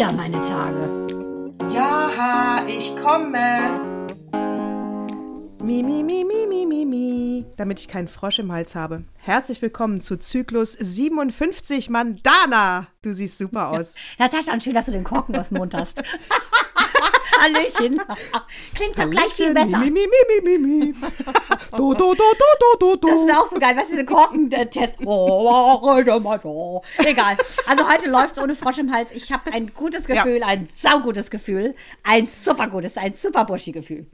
wieder meine Tage. Ja, ich komme. Mi, mi, mi, mi, mi, mi, mi. Damit ich keinen Frosch im Hals habe. Herzlich willkommen zu Zyklus 57 Mandana. Du siehst super aus. Natascha, und schön, dass du den Korken aus dem Mund hast. Hallöchen. Klingt doch gleich viel besser. Mi, mi, mi, mi, mi. Do, do, do, do, do, do, Das ist auch so geil, was diese Korkentest. Oh, Egal. Also heute läuft es ohne Frosch im Hals. Ich habe ein gutes Gefühl, ein saugutes Gefühl, ein super gutes, ein super Buschi-Gefühl.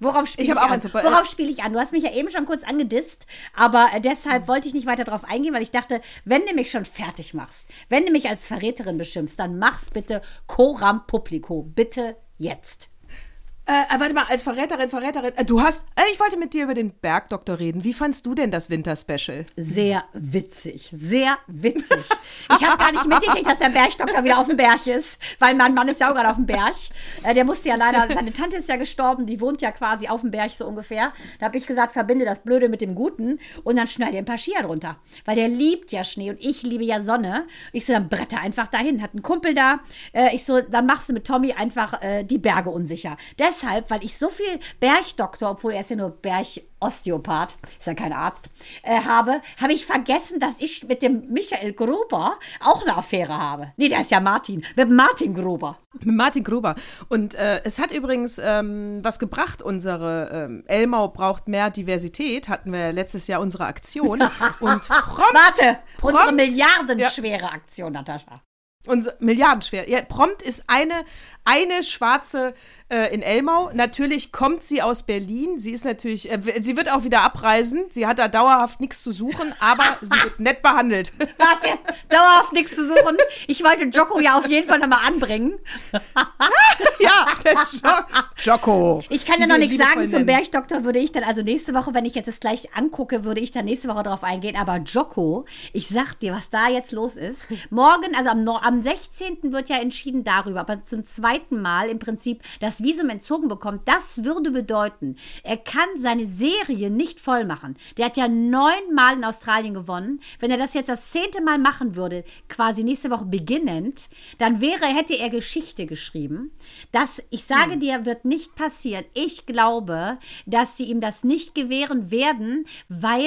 Worauf spiele Ich ich, auch an? super- Worauf spiele ich an? Du hast mich ja eben schon kurz angedisst, aber äh, deshalb wollte ich nicht weiter darauf eingehen, weil ich dachte, wenn du mich schon fertig machst, wenn du mich als Verräterin beschimpfst, dann mach's bitte coram publico. Bitte jetzt. Äh, warte mal, als Verräterin, Verräterin. Äh, du hast. Äh, ich wollte mit dir über den Bergdoktor reden. Wie fandst du denn das Winterspecial? Sehr witzig, sehr witzig. Ich habe gar nicht mitgekriegt, dass der Bergdoktor wieder auf dem Berg ist, weil mein Mann ist ja auch gerade auf dem Berg. Äh, der musste ja leider, seine Tante ist ja gestorben, die wohnt ja quasi auf dem Berg so ungefähr. Da habe ich gesagt, verbinde das Blöde mit dem Guten und dann schneide ein paar Skier drunter. Weil der liebt ja Schnee und ich liebe ja Sonne. Ich so, dann bretter einfach dahin. Hat einen Kumpel da. Äh, ich so, dann machst du mit Tommy einfach äh, die Berge unsicher. Deshalb, weil ich so viel Bergdoktor, obwohl er ist ja nur Bergosteopath, ist ja kein Arzt, äh, habe, habe ich vergessen, dass ich mit dem Michael Gruber auch eine Affäre habe. Nee, der ist ja Martin. Mit Martin Gruber. Mit Martin Gruber. Und äh, es hat übrigens ähm, was gebracht, unsere ähm, Elmau braucht mehr Diversität, hatten wir letztes Jahr unsere Aktion. Und prompt, Warte, unsere prompt- milliardenschwere Aktion, Natascha. Unser, milliardenschwer. Ja, prompt ist eine, eine schwarze äh, in Elmau. Natürlich kommt sie aus Berlin. Sie ist natürlich, äh, sie wird auch wieder abreisen. Sie hat da dauerhaft nichts zu suchen, aber sie wird nett behandelt. Warte, dauerhaft nichts zu suchen. Ich wollte Joko ja auf jeden Fall nochmal anbringen. ja, der jo Jocko. Ich kann ja noch nichts sagen zum. Bergdoktor, würde ich dann, also nächste Woche, wenn ich jetzt das gleich angucke, würde ich dann nächste Woche darauf eingehen. Aber Joko, ich sag dir, was da jetzt los ist. Morgen, also am, am 16. wird ja entschieden darüber, aber zum zweiten Mal im Prinzip das Visum entzogen bekommt. Das würde bedeuten, er kann seine Serie nicht voll machen. Der hat ja neunmal in Australien gewonnen. Wenn er das jetzt das zehnte Mal machen würde, quasi nächste Woche beginnend, dann wäre, hätte er Geschichte geschrieben. Das, ich sage Hm. dir, wird nicht passieren. Ich glaube, dass sie ihm das nicht gewähren werden, weil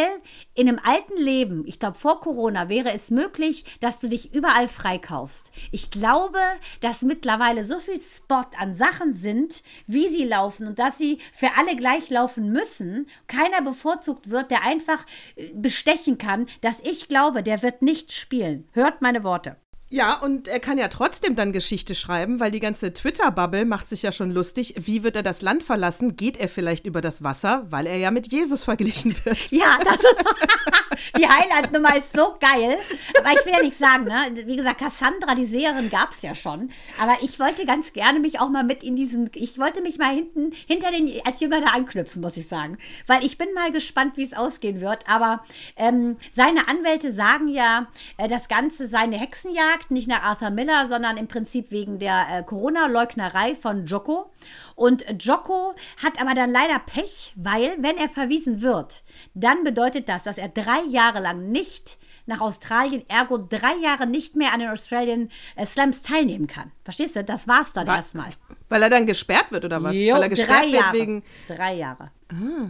in einem alten Leben, ich glaube vor Corona, wäre es möglich, dass du dich überall freikaufst. Ich glaube, dass mittlerweile so viel Spot an Sachen sind, wie sie laufen und dass sie für alle gleich laufen müssen, keiner bevorzugt wird, der einfach äh, bestechen kann, dass ich glaube, der wird nicht spielen. Hört meine Worte. Ja, und er kann ja trotzdem dann Geschichte schreiben, weil die ganze Twitter-Bubble macht sich ja schon lustig. Wie wird er das Land verlassen? Geht er vielleicht über das Wasser? Weil er ja mit Jesus verglichen wird. Ja, das die Highlight-Nummer ist so geil. Aber ich will ja nichts sagen, ne? Wie gesagt, Cassandra, die Seherin, gab es ja schon. Aber ich wollte ganz gerne mich auch mal mit in diesen, ich wollte mich mal hinten, hinter den, als Jünger da anknüpfen, muss ich sagen. Weil ich bin mal gespannt, wie es ausgehen wird. Aber ähm, seine Anwälte sagen ja, äh, das Ganze sei eine Hexenjagd, nicht nach Arthur Miller, sondern im Prinzip wegen der äh, Corona-Leugnerei von Joko. Und Joko hat aber dann leider Pech, weil, wenn er verwiesen wird, dann bedeutet das, dass er drei Jahre lang nicht nach Australien, ergo drei Jahre nicht mehr an den Australian äh, Slams teilnehmen kann. Verstehst du? Das war's dann Wa- erstmal. Weil er dann gesperrt wird oder was? Jo, Weil er gesperrt drei wird Jahre. wegen. Drei Jahre.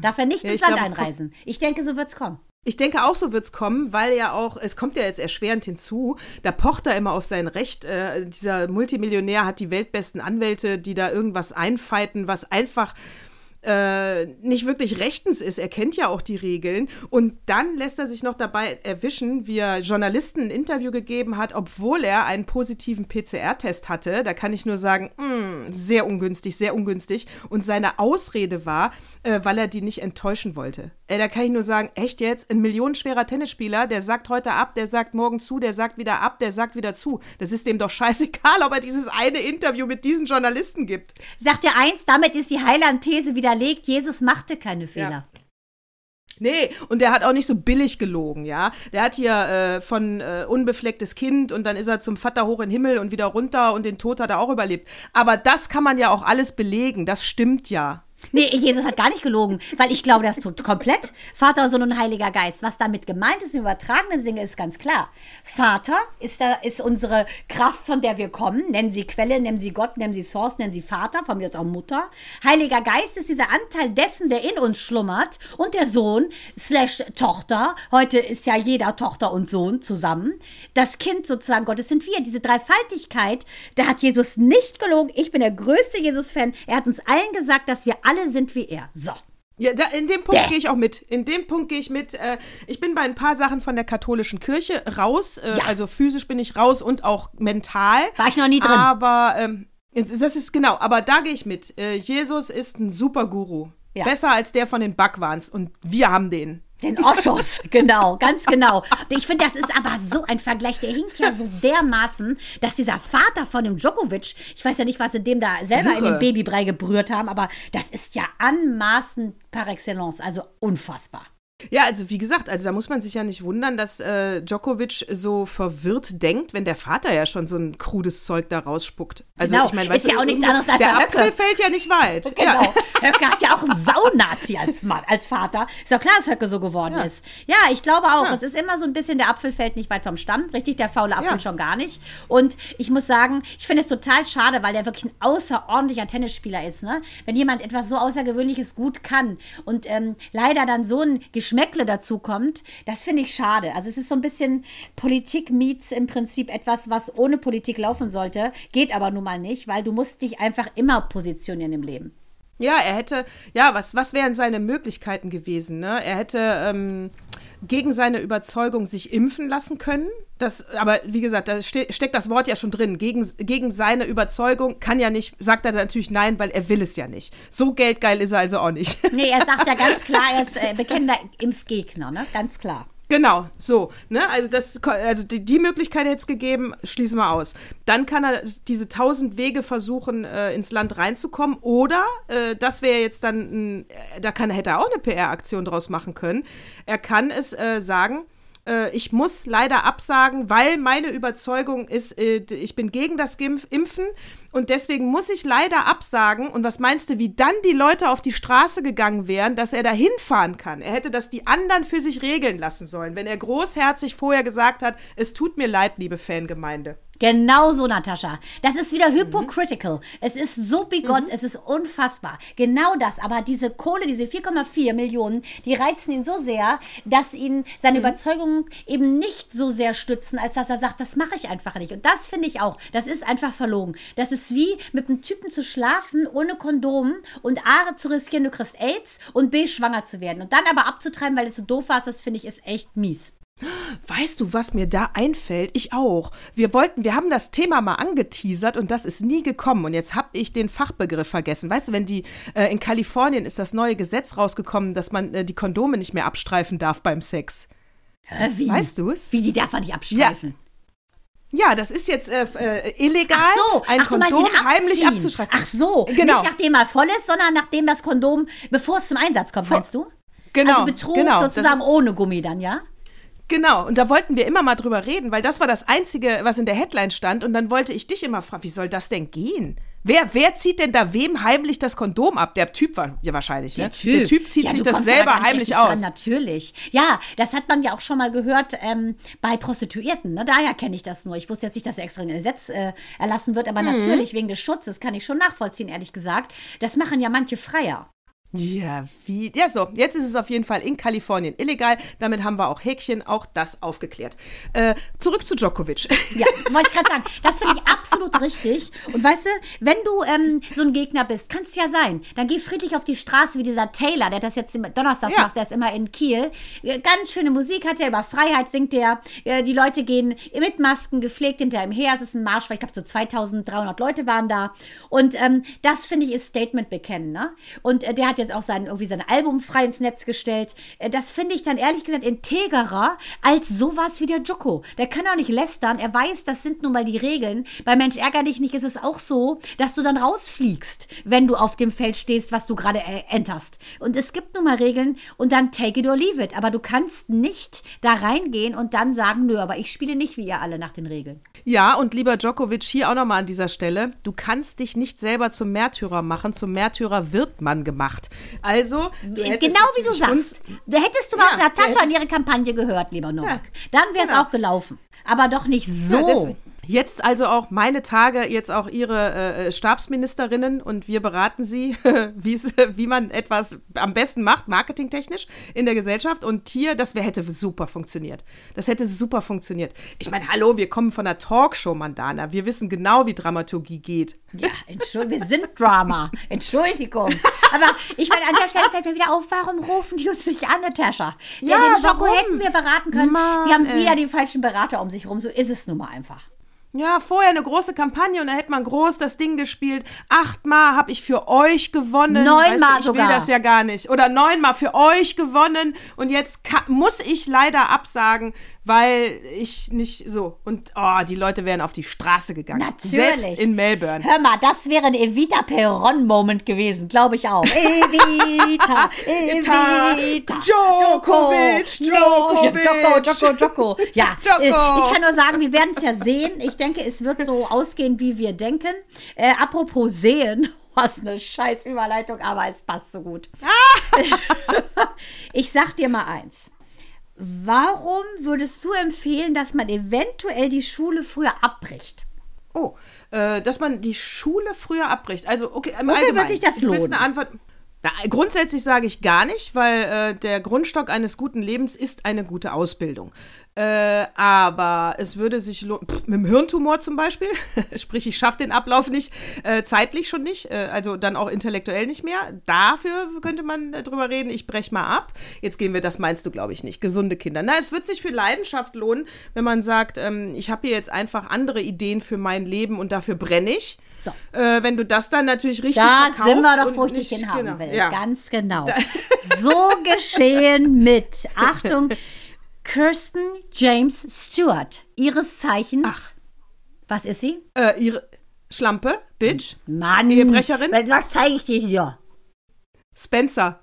Darf er nicht Ja, ins Land glaub, einreisen. Ich denke, so wird's kommen. Ich denke auch, so wird's kommen, weil ja auch, es kommt ja jetzt erschwerend hinzu, da pocht er immer auf sein Recht. Äh, dieser Multimillionär hat die weltbesten Anwälte, die da irgendwas einfeiten, was einfach äh, nicht wirklich rechtens ist. Er kennt ja auch die Regeln. Und dann lässt er sich noch dabei erwischen, wie er Journalisten ein Interview gegeben hat, obwohl er einen positiven PCR-Test hatte. Da kann ich nur sagen, mm, sehr ungünstig, sehr ungünstig. Und seine Ausrede war, äh, weil er die nicht enttäuschen wollte. Äh, da kann ich nur sagen, echt jetzt? Ein millionenschwerer Tennisspieler, der sagt heute ab, der sagt morgen zu, der sagt wieder ab, der sagt wieder zu. Das ist dem doch scheißegal, ob er dieses eine Interview mit diesen Journalisten gibt. Sagt er eins, damit ist die Heiland-These widerlegt. Jesus machte keine Fehler. Nee, und der hat auch nicht so billig gelogen, ja. Der hat hier äh, von äh, unbeflecktes Kind und dann ist er zum Vater hoch in den Himmel und wieder runter und den Tod hat er auch überlebt. Aber das kann man ja auch alles belegen, das stimmt ja. Nee, Jesus hat gar nicht gelogen, weil ich glaube, das tut komplett Vater, Sohn und Heiliger Geist. Was damit gemeint ist im übertragenen Sinne, ist ganz klar. Vater ist, da, ist unsere Kraft, von der wir kommen. Nennen Sie Quelle, nennen Sie Gott, nennen Sie Source, nennen Sie Vater, von mir ist auch Mutter. Heiliger Geist ist dieser Anteil dessen, der in uns schlummert. Und der Sohn slash Tochter. Heute ist ja jeder Tochter und Sohn zusammen. Das Kind sozusagen Gottes sind wir. Diese Dreifaltigkeit, da hat Jesus nicht gelogen. Ich bin der größte Jesus-Fan. Er hat uns allen gesagt, dass wir alle sind wie er. So. Ja, da, in dem Punkt gehe ich auch mit. In dem Punkt gehe ich mit. Äh, ich bin bei ein paar Sachen von der katholischen Kirche raus. Äh, Ja. Also physisch bin ich raus und auch mental. War ich noch nie drin. Aber ähm, das ist genau. Aber da gehe ich mit. Äh, Jesus ist ein super Guru. Ja. Besser als der von den Backwans. Und wir haben den. Den Oschos, genau, ganz genau. Ich finde, das ist aber so ein Vergleich, der hinkt ja so dermaßen, dass dieser Vater von dem Djokovic, ich weiß ja nicht, was sie dem da selber in den Babybrei gebrüht haben, aber das ist ja anmaßend par excellence, also unfassbar. Ja, also wie gesagt, also da muss man sich ja nicht wundern, dass äh, Djokovic so verwirrt denkt, wenn der Vater ja schon so ein krudes Zeug da rausspuckt. Also Genau. ich meine, Ist ja auch nichts anderes als der der Höcke. Apfel fällt ja nicht weit. Genau. Ja. Höcke hat ja auch einen Saunazi als, Mann, als Vater. Ist doch klar, dass Höcke so geworden Ja. ist. Ja, ich glaube auch. Ja. Es ist immer so ein bisschen, der Apfel fällt nicht weit vom Stamm. Richtig, der faule Apfel schon gar nicht. Und ich muss sagen, ich finde es total schade, weil der wirklich ein außerordentlicher Tennisspieler ist. Ne? Wenn jemand etwas so Außergewöhnliches gut kann und ähm, leider dann so ein Geschmäckle dazu kommt, das finde ich schade. Also es ist so ein bisschen Politik meets im Prinzip etwas, was ohne Politik laufen sollte. Geht aber nun mal nicht, weil du musst dich einfach immer positionieren im Leben. Ja, er hätte, ja, was, was wären seine Möglichkeiten gewesen? Ne? Er hätte ähm, gegen seine Überzeugung sich impfen lassen können. Das, aber wie gesagt, da ste steckt das Wort ja schon drin. Gegen, gegen seine Überzeugung kann ja nicht, sagt er natürlich nein, weil er will es ja nicht. So geldgeil ist er also auch nicht. Nee, er sagt ja ganz klar, er ist äh, bekennender Impfgegner, ne? Ganz klar. Genau, so. Ne? Also, das, also die, die Möglichkeit hätte es gegeben, schließen wir aus. Dann kann er diese tausend Wege versuchen, äh, ins Land reinzukommen. Oder, äh, das wäre jetzt dann, äh, da kann, hätte er auch eine PR-Aktion draus machen können. Er kann es äh, sagen, äh, ich muss leider absagen, weil meine Überzeugung ist, äh, ich bin gegen das Gimpf Impfen und deswegen muss ich leider absagen. Und was meinst du, wie dann die Leute auf die Straße gegangen wären, dass er da hinfahren kann? Er hätte das die anderen für sich regeln lassen sollen, wenn er großherzig vorher gesagt hat, es tut mir leid, liebe Fangemeinde. Genau so, Natascha. Das ist wieder hypocritical. Es ist so bigott, es ist unfassbar. Genau das. Aber diese Kohle, diese 4,4 Millionen, die reizen ihn so sehr, dass ihn seine Überzeugungen eben nicht so sehr stützen, als dass er sagt, das mache ich einfach nicht. Und das finde ich auch. Das ist einfach verlogen. Das ist wie mit einem Typen zu schlafen ohne Kondom und A zu riskieren, du kriegst AIDS und B schwanger zu werden. Und dann aber abzutreiben, weil es so doof war, das finde ich ist echt mies. Weißt du, was mir da einfällt? Ich auch. Wir wollten, wir haben das Thema mal angeteasert und das ist nie gekommen. Und jetzt habe ich den Fachbegriff vergessen. Weißt du, wenn die äh, in Kalifornien ist das neue Gesetz rausgekommen, dass man äh, die Kondome nicht mehr abstreifen darf beim Sex. Hä, Wie? Weißt du es? Wie, die darf man nicht abstreifen? Ja, das ist jetzt äh, äh, illegal, Ach so, ein ach, Kondom heimlich abzustreifen. Ach so, Genau. nicht nachdem er voll ist, sondern nachdem das Kondom, bevor es zum Einsatz kommt, meinst du? Genau, Also Betrug genau, sozusagen ohne Gummi dann, ja? Genau, und da wollten wir immer mal drüber reden, weil das war das Einzige, was in der Headline stand. Und dann wollte ich dich immer fragen, wie soll das denn gehen? Wer, wer zieht denn da wem heimlich das Kondom ab? Der Typ war ja wahrscheinlich, ne? Der Typ zieht Ja, sich das selber nicht heimlich aus. Dran, natürlich. Ja, das hat man ja auch schon mal gehört ähm, bei Prostituierten. Ne? Daher kenne ich das nur. Ich wusste jetzt nicht, dass extra ein Gesetz äh, erlassen wird, Mhm. aber natürlich wegen des Schutzes kann ich schon nachvollziehen, ehrlich gesagt. Das machen ja manche Freier. Ja, wie? Ja, so, jetzt ist es auf jeden Fall in Kalifornien illegal. Damit haben wir auch Häkchen, auch das aufgeklärt. Äh, zurück zu Djokovic. Ja, wollte ich gerade sagen. Das finde ich absolut richtig. Und weißt du, wenn du ähm, so ein Gegner bist, kann es ja sein, dann geh friedlich auf die Straße wie dieser Taylor, der das jetzt Donnerstag Ja. macht, der ist immer in Kiel. Äh, Ganz schöne Musik hat er, über Freiheit singt er. Äh, Die Leute gehen mit Masken gepflegt hinter ihm her. Es ist ein Marsch, weil ich glaube, so 2300 Leute waren da. Und ähm, das finde ich ist Statement bekennen. Ne? Und äh, der hat jetzt auch sein, irgendwie sein Album frei ins Netz gestellt. Äh, Das finde ich dann ehrlich gesagt integerer als sowas wie der Joko. Der kann auch nicht lästern. Er weiß, das sind nun mal die Regeln. Bei Mensch ärger dich nicht ist es auch so, dass du dann rausfliegst, wenn du auf dem Feld stehst, was du gerade äh, enterst. Und es gibt nun mal Regeln und dann take it or leave it. Aber du kannst nicht da reingehen und dann sagen, nö, aber ich spiele nicht wie ihr alle nach den Regeln. Ja, und lieber Djokovic, hier auch nochmal an dieser Stelle, du kannst dich nicht selber zum Märtyrer machen, zum Märtyrer wird man gemacht. Also, hättest Genau wie du sagst. Da hättest du mal Ja, Natascha und ihre Kampagne gehört, lieber Novak. Ja, Dann wäre es genau. auch gelaufen. Aber doch nicht so. Ja, Jetzt also auch meine Tage, jetzt auch Ihre äh, Stabsministerinnen und wir beraten Sie, wie man etwas am besten macht, marketingtechnisch in der Gesellschaft. Und hier, das wär, hätte super funktioniert. Das hätte super funktioniert. Ich meine, hallo, wir kommen von der Talkshow, Mandana. Wir wissen genau, wie Dramaturgie geht. Ja, Entschuldigung, wir sind Drama. Entschuldigung. Aber ich meine, an der Stelle fällt mir wieder auf, warum rufen die uns nicht an, Natascha? Der, Ja, den Joko warum? hätten wir beraten können. Mann, Sie haben ey. wieder die falschen Berater um sich rum. So ist es nun mal einfach. Ja, vorher eine große Kampagne und da hätte man groß das Ding gespielt. Achtmal habe ich für euch gewonnen. Neunmal Weißt du, ich sogar. will das ja gar nicht. Oder neunmal für euch gewonnen und jetzt muss ich leider absagen, weil ich nicht so. Und oh, die Leute wären auf die Straße gegangen. Natürlich. Selbst in Melbourne. Hör mal, das wäre ein Evita Peron-Moment gewesen, glaube ich auch. Evita, Evita. Djokovic, Djokovic. Joko, Joko, Joko. Ja, Joko. äh, ich kann nur sagen, wir werden es ja sehen. Ich denke, es wird so ausgehen, wie wir denken. Äh, apropos sehen. Was eine scheiß Überleitung, aber es passt so gut. ich sag dir mal eins. Warum würdest du empfehlen, dass man eventuell die Schule früher abbricht? Oh, äh, dass man die Schule früher abbricht. Also, okay, im Wofür wird sich das lohnen? eine Antwort. Na, grundsätzlich sage ich gar nicht, weil äh, der Grundstock eines guten Lebens ist eine gute Ausbildung. Äh, aber es würde sich lohnen, mit dem Hirntumor zum Beispiel, sprich, ich schaffe den Ablauf nicht, äh, zeitlich schon nicht, äh, also dann auch intellektuell nicht mehr. Dafür könnte man äh, drüber reden, ich breche mal ab. Jetzt gehen wir, das meinst du, glaube ich, nicht. Gesunde Kinder. Na, es wird sich für Leidenschaft lohnen, wenn man sagt, ähm, ich habe hier jetzt einfach andere Ideen für mein Leben und dafür brenne ich. So. Äh, wenn du das dann natürlich richtig Da verkaufst sind wir doch, wo ich dich hinhaben genau, will. Ja. Ganz genau. So geschehen mit, Achtung, Kirsten James Stewart. Ihres Zeichens. Was ist sie? Äh, ihre Schlampe, Bitch, Mann. Ehebrecherin? Was zeige ich dir hier? Spencer.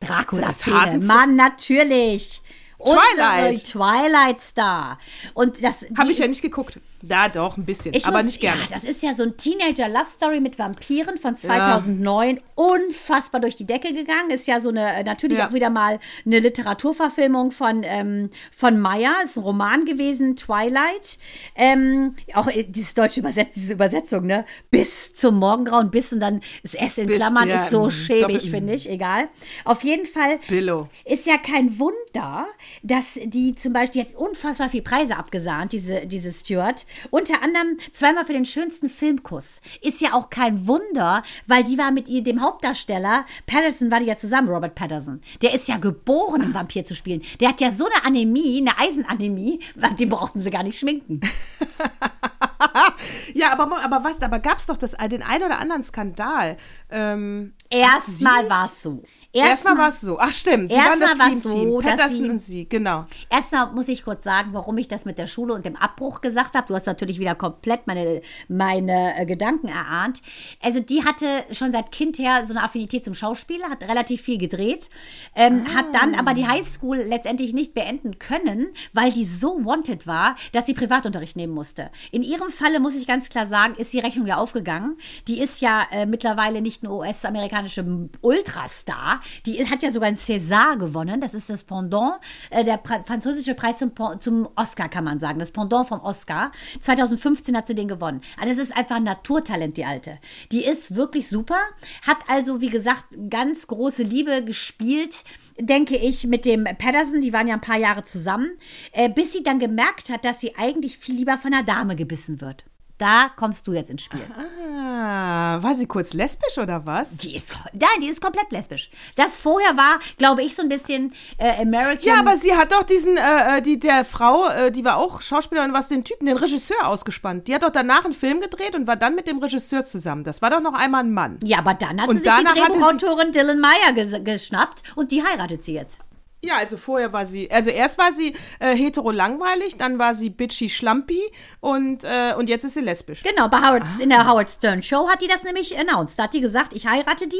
Dracula-Szene. Mann, natürlich. Twilight. Unsere Twilight Star. Und das. Habe ich ja nicht geguckt. Da doch, ein bisschen, Ich aber muss- nicht gerne. Ja, das ist ja so ein Teenager-Love-Story mit Vampiren von 2009. Unfassbar durch die Decke gegangen. Ist ja so eine, äh, natürlich Ja. auch wieder mal eine Literaturverfilmung von, ähm, von Meyer. Ist ein Roman gewesen, Twilight. Ähm, auch äh, dieses deutsche Übersetz diese Übersetzung, ne? Bis zum Morgengrauen, bis und dann das S in Bis, Klammern ja, ist so schäbig, finde ich. Egal. Auf jeden Fall Billo. ist ja kein Wunder, dass die zum Beispiel jetzt unfassbar viel Preise abgesahnt, diese, diese Stewart. Unter anderem zweimal für den schönsten Filmkuss. Ist ja auch kein Wunder, weil die war mit ihr, dem Hauptdarsteller, Patterson war die ja zusammen, Robert Patterson. Der ist ja geboren, einen Vampir zu spielen. Der hat ja so eine Anämie, eine Eisenanämie, den brauchten sie gar nicht schminken. Ja, aber, aber was, aber gab es doch das, den ein oder anderen Skandal. Ähm, Erstmal war es so. Erstmal war es so. Ach stimmt, sie waren Erstmal das Dream-Team. so, Patterson und sie, genau. Erstmal muss ich kurz sagen, warum ich das mit der Schule und dem Abbruch gesagt habe. Du hast natürlich wieder komplett meine, meine äh, Gedanken erahnt. Also die hatte schon seit Kind her so eine Affinität zum Schauspiel, hat relativ viel gedreht, ähm, hat dann aber die Highschool letztendlich nicht beenden können, weil die so wanted war, dass sie Privatunterricht nehmen musste. In ihrem Falle muss ich ganz klar sagen, ist die Rechnung ja aufgegangen. Die ist ja äh, mittlerweile nicht nur US-amerikanische Ultrastar, die hat ja sogar einen César gewonnen. Das ist das Pendant, äh, der pra französische Preis zum, zum Oscar, kann man sagen. Das Pendant vom Oscar. 2015 hat sie den gewonnen. Also das ist einfach ein Naturtalent, die Alte. Die ist wirklich super, hat also, wie gesagt, ganz große Liebe gespielt denke ich, mit dem Patterson, die waren ja ein paar Jahre zusammen, äh, bis sie dann gemerkt hat, dass sie eigentlich viel lieber von einer Dame gebissen wird. Da kommst du jetzt ins Spiel. Ah, war sie kurz lesbisch oder was? Die ist, nein, die ist komplett lesbisch. Das vorher war, glaube ich, so ein bisschen äh, American. Ja, aber sie hat doch diesen, äh, äh, die, der Frau, äh, die war auch Schauspielerin, was den Typen, den Regisseur ausgespannt. Die hat doch danach einen Film gedreht und war dann mit dem Regisseur zusammen. Das war doch noch einmal ein Mann. Ja, aber dann hat Und sie sich die Drehbuchautorin Dylan Meyer ges geschnappt und die heiratet sie jetzt. Ja, also vorher war sie, also erst war sie äh, hetero langweilig, dann war sie bitchy schlampi und, äh, und jetzt ist sie lesbisch. Genau, bei Howard, in der Howard Stern Show hat die das nämlich announced. Da hat die gesagt, ich heirate die.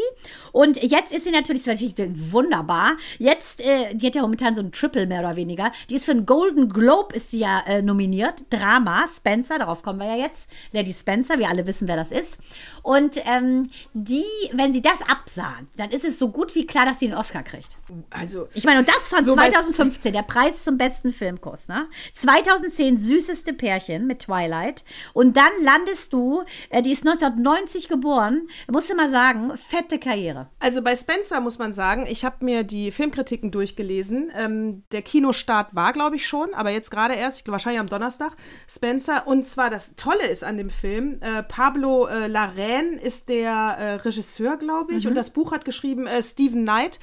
Und jetzt ist sie natürlich, das ist natürlich wunderbar. Jetzt, äh, die hat ja momentan so ein Triple mehr oder weniger. Die ist für einen Golden Globe ist sie ja äh, nominiert. Drama, Spencer, darauf kommen wir ja jetzt. Lady Spencer, wir alle wissen, wer das ist. Und ähm, die, wenn sie das absahen, dann ist es so gut wie klar, dass sie den Oscar kriegt. Also, Ich meine, und das von So bei- 2015, der Preis zum besten Filmkurs, ne? 2010 süßeste Pärchen mit Twilight. Und dann landest du, äh, die ist 1990 geboren, musst du mal sagen, fette Karriere. Also bei Spencer muss man sagen, ich habe mir die Filmkritiken durchgelesen. Ähm, der Kinostart war, glaube ich, schon, aber jetzt gerade erst, ich glaube wahrscheinlich am Donnerstag, Spencer. Und zwar das Tolle ist an dem Film, äh, Pablo äh, Larraín ist der äh, Regisseur, glaube ich, und das Buch hat geschrieben äh, Stephen Knight.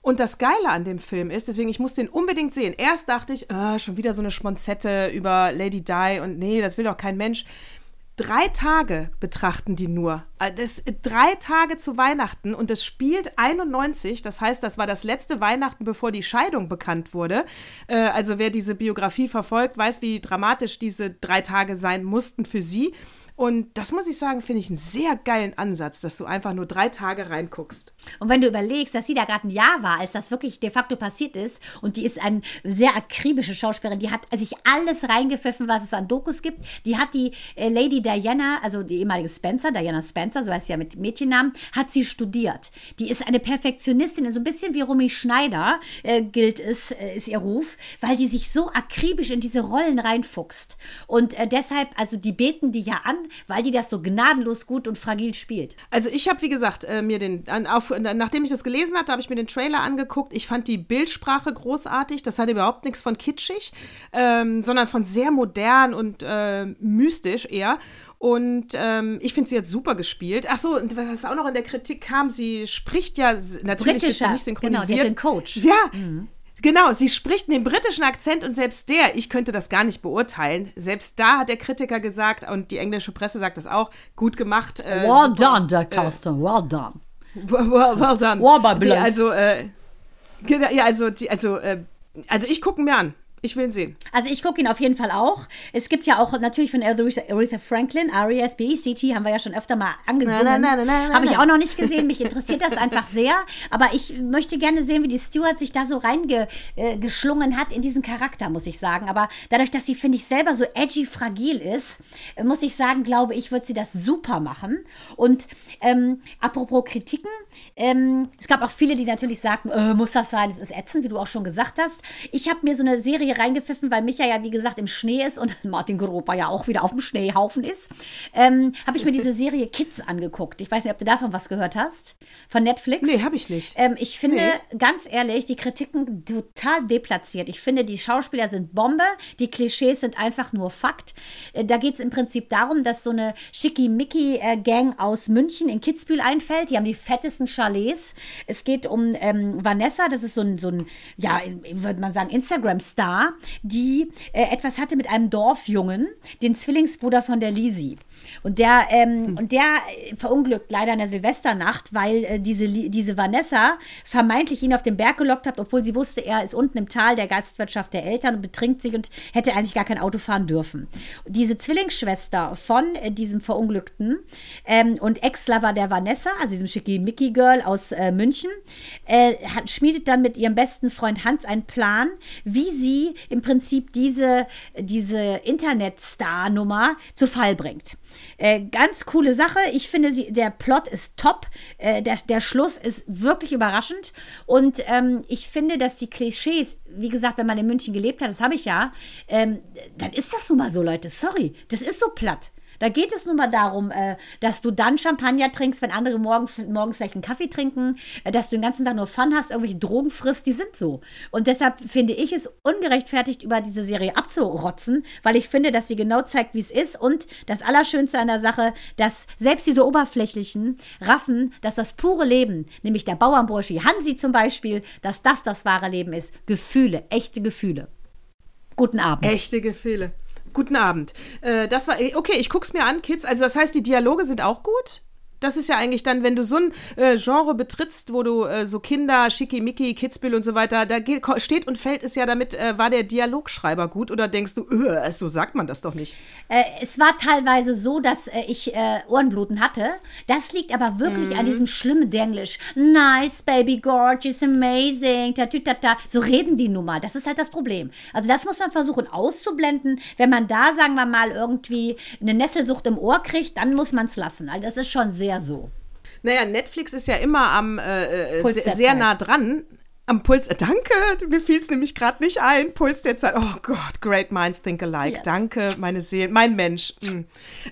Und das Geile an dem Film ist, deswegen, ich muss den unbedingt sehen. Erst dachte ich, ah, schon wieder so eine Schmonzette über Lady Di und nee, das will doch kein Mensch. Drei Tage betrachten die nur. Äh, Das, drei Tage zu Weihnachten und es spielt 91, das heißt, das war das letzte Weihnachten, bevor die Scheidung bekannt wurde. Äh, Also wer diese Biografie verfolgt, weiß, wie dramatisch diese drei Tage sein mussten für sie. Und das muss ich sagen, finde ich einen sehr geilen Ansatz, dass du einfach nur drei Tage reinguckst. Und wenn du überlegst, dass sie da gerade ein Jahr war, als das wirklich de facto passiert ist, und die ist eine sehr akribische Schauspielerin, die hat sich alles reingepfiffen, was es an Dokus gibt. Die hat die äh, Lady Diana, also die ehemalige Spencer, Diana Spencer, so heißt sie ja mit Mädchennamen, hat sie studiert. Die ist eine Perfektionistin, so ein bisschen wie Romy Schneider äh, gilt es, äh, ist ihr Ruf, weil die sich so akribisch in diese Rollen reinfuchst. Und äh, deshalb, also die beten die ja an, weil die das so gnadenlos gut und fragil spielt. Also ich habe, wie gesagt, äh, mir den, an, auf, nachdem ich das gelesen hatte, habe ich mir den Trailer angeguckt. Ich fand die Bildsprache großartig. Das hatte überhaupt nichts von kitschig, ähm, sondern von sehr modern und äh, mystisch eher. Und ähm, ich finde, sie hat super gespielt. Ach so, und was auch noch in der Kritik kam, sie spricht ja natürlich sie nicht genau, synchronisiert. die hat den Coach. Ja, genau. Sie spricht den britischen Akzent und selbst der, ich könnte das gar nicht beurteilen. Selbst da hat der Kritiker gesagt und die englische Presse sagt das auch, gut gemacht. Äh, Well super, done, Dirk Carlson, well done. Well, well, well done. Well die, also, äh, ja, also, die, also, äh, also ich gucke mir an. Ich will ihn sehen. Also ich gucke ihn auf jeden Fall auch. Es gibt ja auch natürlich von Aretha Franklin, R.E.S.B.E.C.T. haben wir ja schon öfter mal angesungen. Na, na, na, na, na, Habe ich auch noch nicht gesehen. Mich interessiert das einfach sehr. Aber ich möchte gerne sehen, wie die Stewart sich da so reingeschlungen hat in diesen Charakter, muss ich sagen. Aber dadurch, dass sie, finde ich, selber so edgy fragil ist, muss ich sagen, glaube ich, wird sie das super machen. Und ähm, apropos Kritiken, ähm, es gab auch viele, die natürlich sagten, äh, muss das sein, es ist ätzend, wie du auch schon gesagt hast. Ich habe mir so eine Serie reingepfiffen, weil Micha ja, wie gesagt, im Schnee ist und Martin Gropa ja auch wieder auf dem Schneehaufen ist. Ähm, habe ich mir diese Serie Kids angeguckt. Ich weiß nicht, ob du davon was gehört hast. Von Netflix. Nee, habe ich nicht. Ähm, ich finde, ganz ehrlich, die Kritiken total deplatziert. Ich finde, die Schauspieler sind Bombe, die Klischees sind einfach nur Fakt. Äh, da geht es im Prinzip darum, dass so eine Schickimicki-Gang aus München in Kitzbühel einfällt. Die haben die fettesten Chalets. Es geht um ähm, Vanessa, das ist so ein, so ein ja, würde man sagen, Instagram-Star, die äh, etwas hatte mit einem Dorfjungen, den Zwillingsbruder von der Lisi. Und der, ähm, und der äh, verunglückt leider in der Silvesternacht, weil äh, diese, diese Vanessa vermeintlich ihn auf den Berg gelockt hat, obwohl sie wusste, er ist unten im Tal der Gastwirtschaft der Eltern und betrinkt sich und hätte eigentlich gar kein Auto fahren dürfen. Und diese Zwillingsschwester von äh, diesem Verunglückten ähm, und Ex-Lover der Vanessa, also diesem Schickimicki-Girl aus äh, München, äh, hat, schmiedet dann mit ihrem besten Freund Hans einen Plan, wie sie im Prinzip diese, diese Internetstar-Nummer zu Fall bringt. Äh, ganz coole Sache. Ich finde, sie, der Plot ist top. Äh, der, der Schluss ist wirklich überraschend. Und ähm, ich finde, dass die Klischees, wie gesagt, wenn man in München gelebt hat, das habe ich ja, ähm, dann ist das nun mal so, Leute. Sorry, das ist so platt. Da geht es nun mal darum, äh, dass du dann Champagner trinkst, wenn andere morgen, morgens vielleicht einen Kaffee trinken, äh, dass du den ganzen Tag nur Fun hast, irgendwelche Drogen frisst, die sind so. Und deshalb finde ich es ungerechtfertigt, über diese Serie abzurotzen, weil ich finde, dass sie genau zeigt, wie es ist. Und das Allerschönste an der Sache, dass selbst diese Oberflächlichen raffen, dass das pure Leben, nämlich der Bauernbursche Hansi zum Beispiel, dass das das wahre Leben ist. Gefühle, echte Gefühle. Guten Abend. Echte Gefühle. Guten Abend. Äh, das war, okay, ich guck's mir an, Kids. Also, das heißt, die Dialoge sind auch gut? Das ist ja eigentlich dann, wenn du so ein äh, Genre betrittst, wo du äh, so Kinder, Schickimicki, Kitzbühel und so weiter, da geht, steht und fällt es ja damit, äh, war der Dialogschreiber gut oder denkst du, äh, so sagt man das doch nicht? Äh, es war teilweise so, dass äh, ich Ohrenbluten hatte. Das liegt aber wirklich mhm. an diesem schlimmen Denglisch. Nice, baby, gorgeous, amazing, tatütata. So reden die nun mal. Das ist halt das Problem. Also das muss man versuchen auszublenden. Wenn man da, sagen wir mal, irgendwie eine Nesselsucht im Ohr kriegt, dann muss man es lassen. Also das ist schon sehr sehr so. Naja, Netflix ist ja immer am äh, äh sehr, sehr nah dran. Am Puls, äh, danke, mir fiel es nämlich gerade nicht ein. Puls der Zeit. Oh Gott, great minds think alike. Yes. Danke, meine Seele, mein Mensch. Mhm.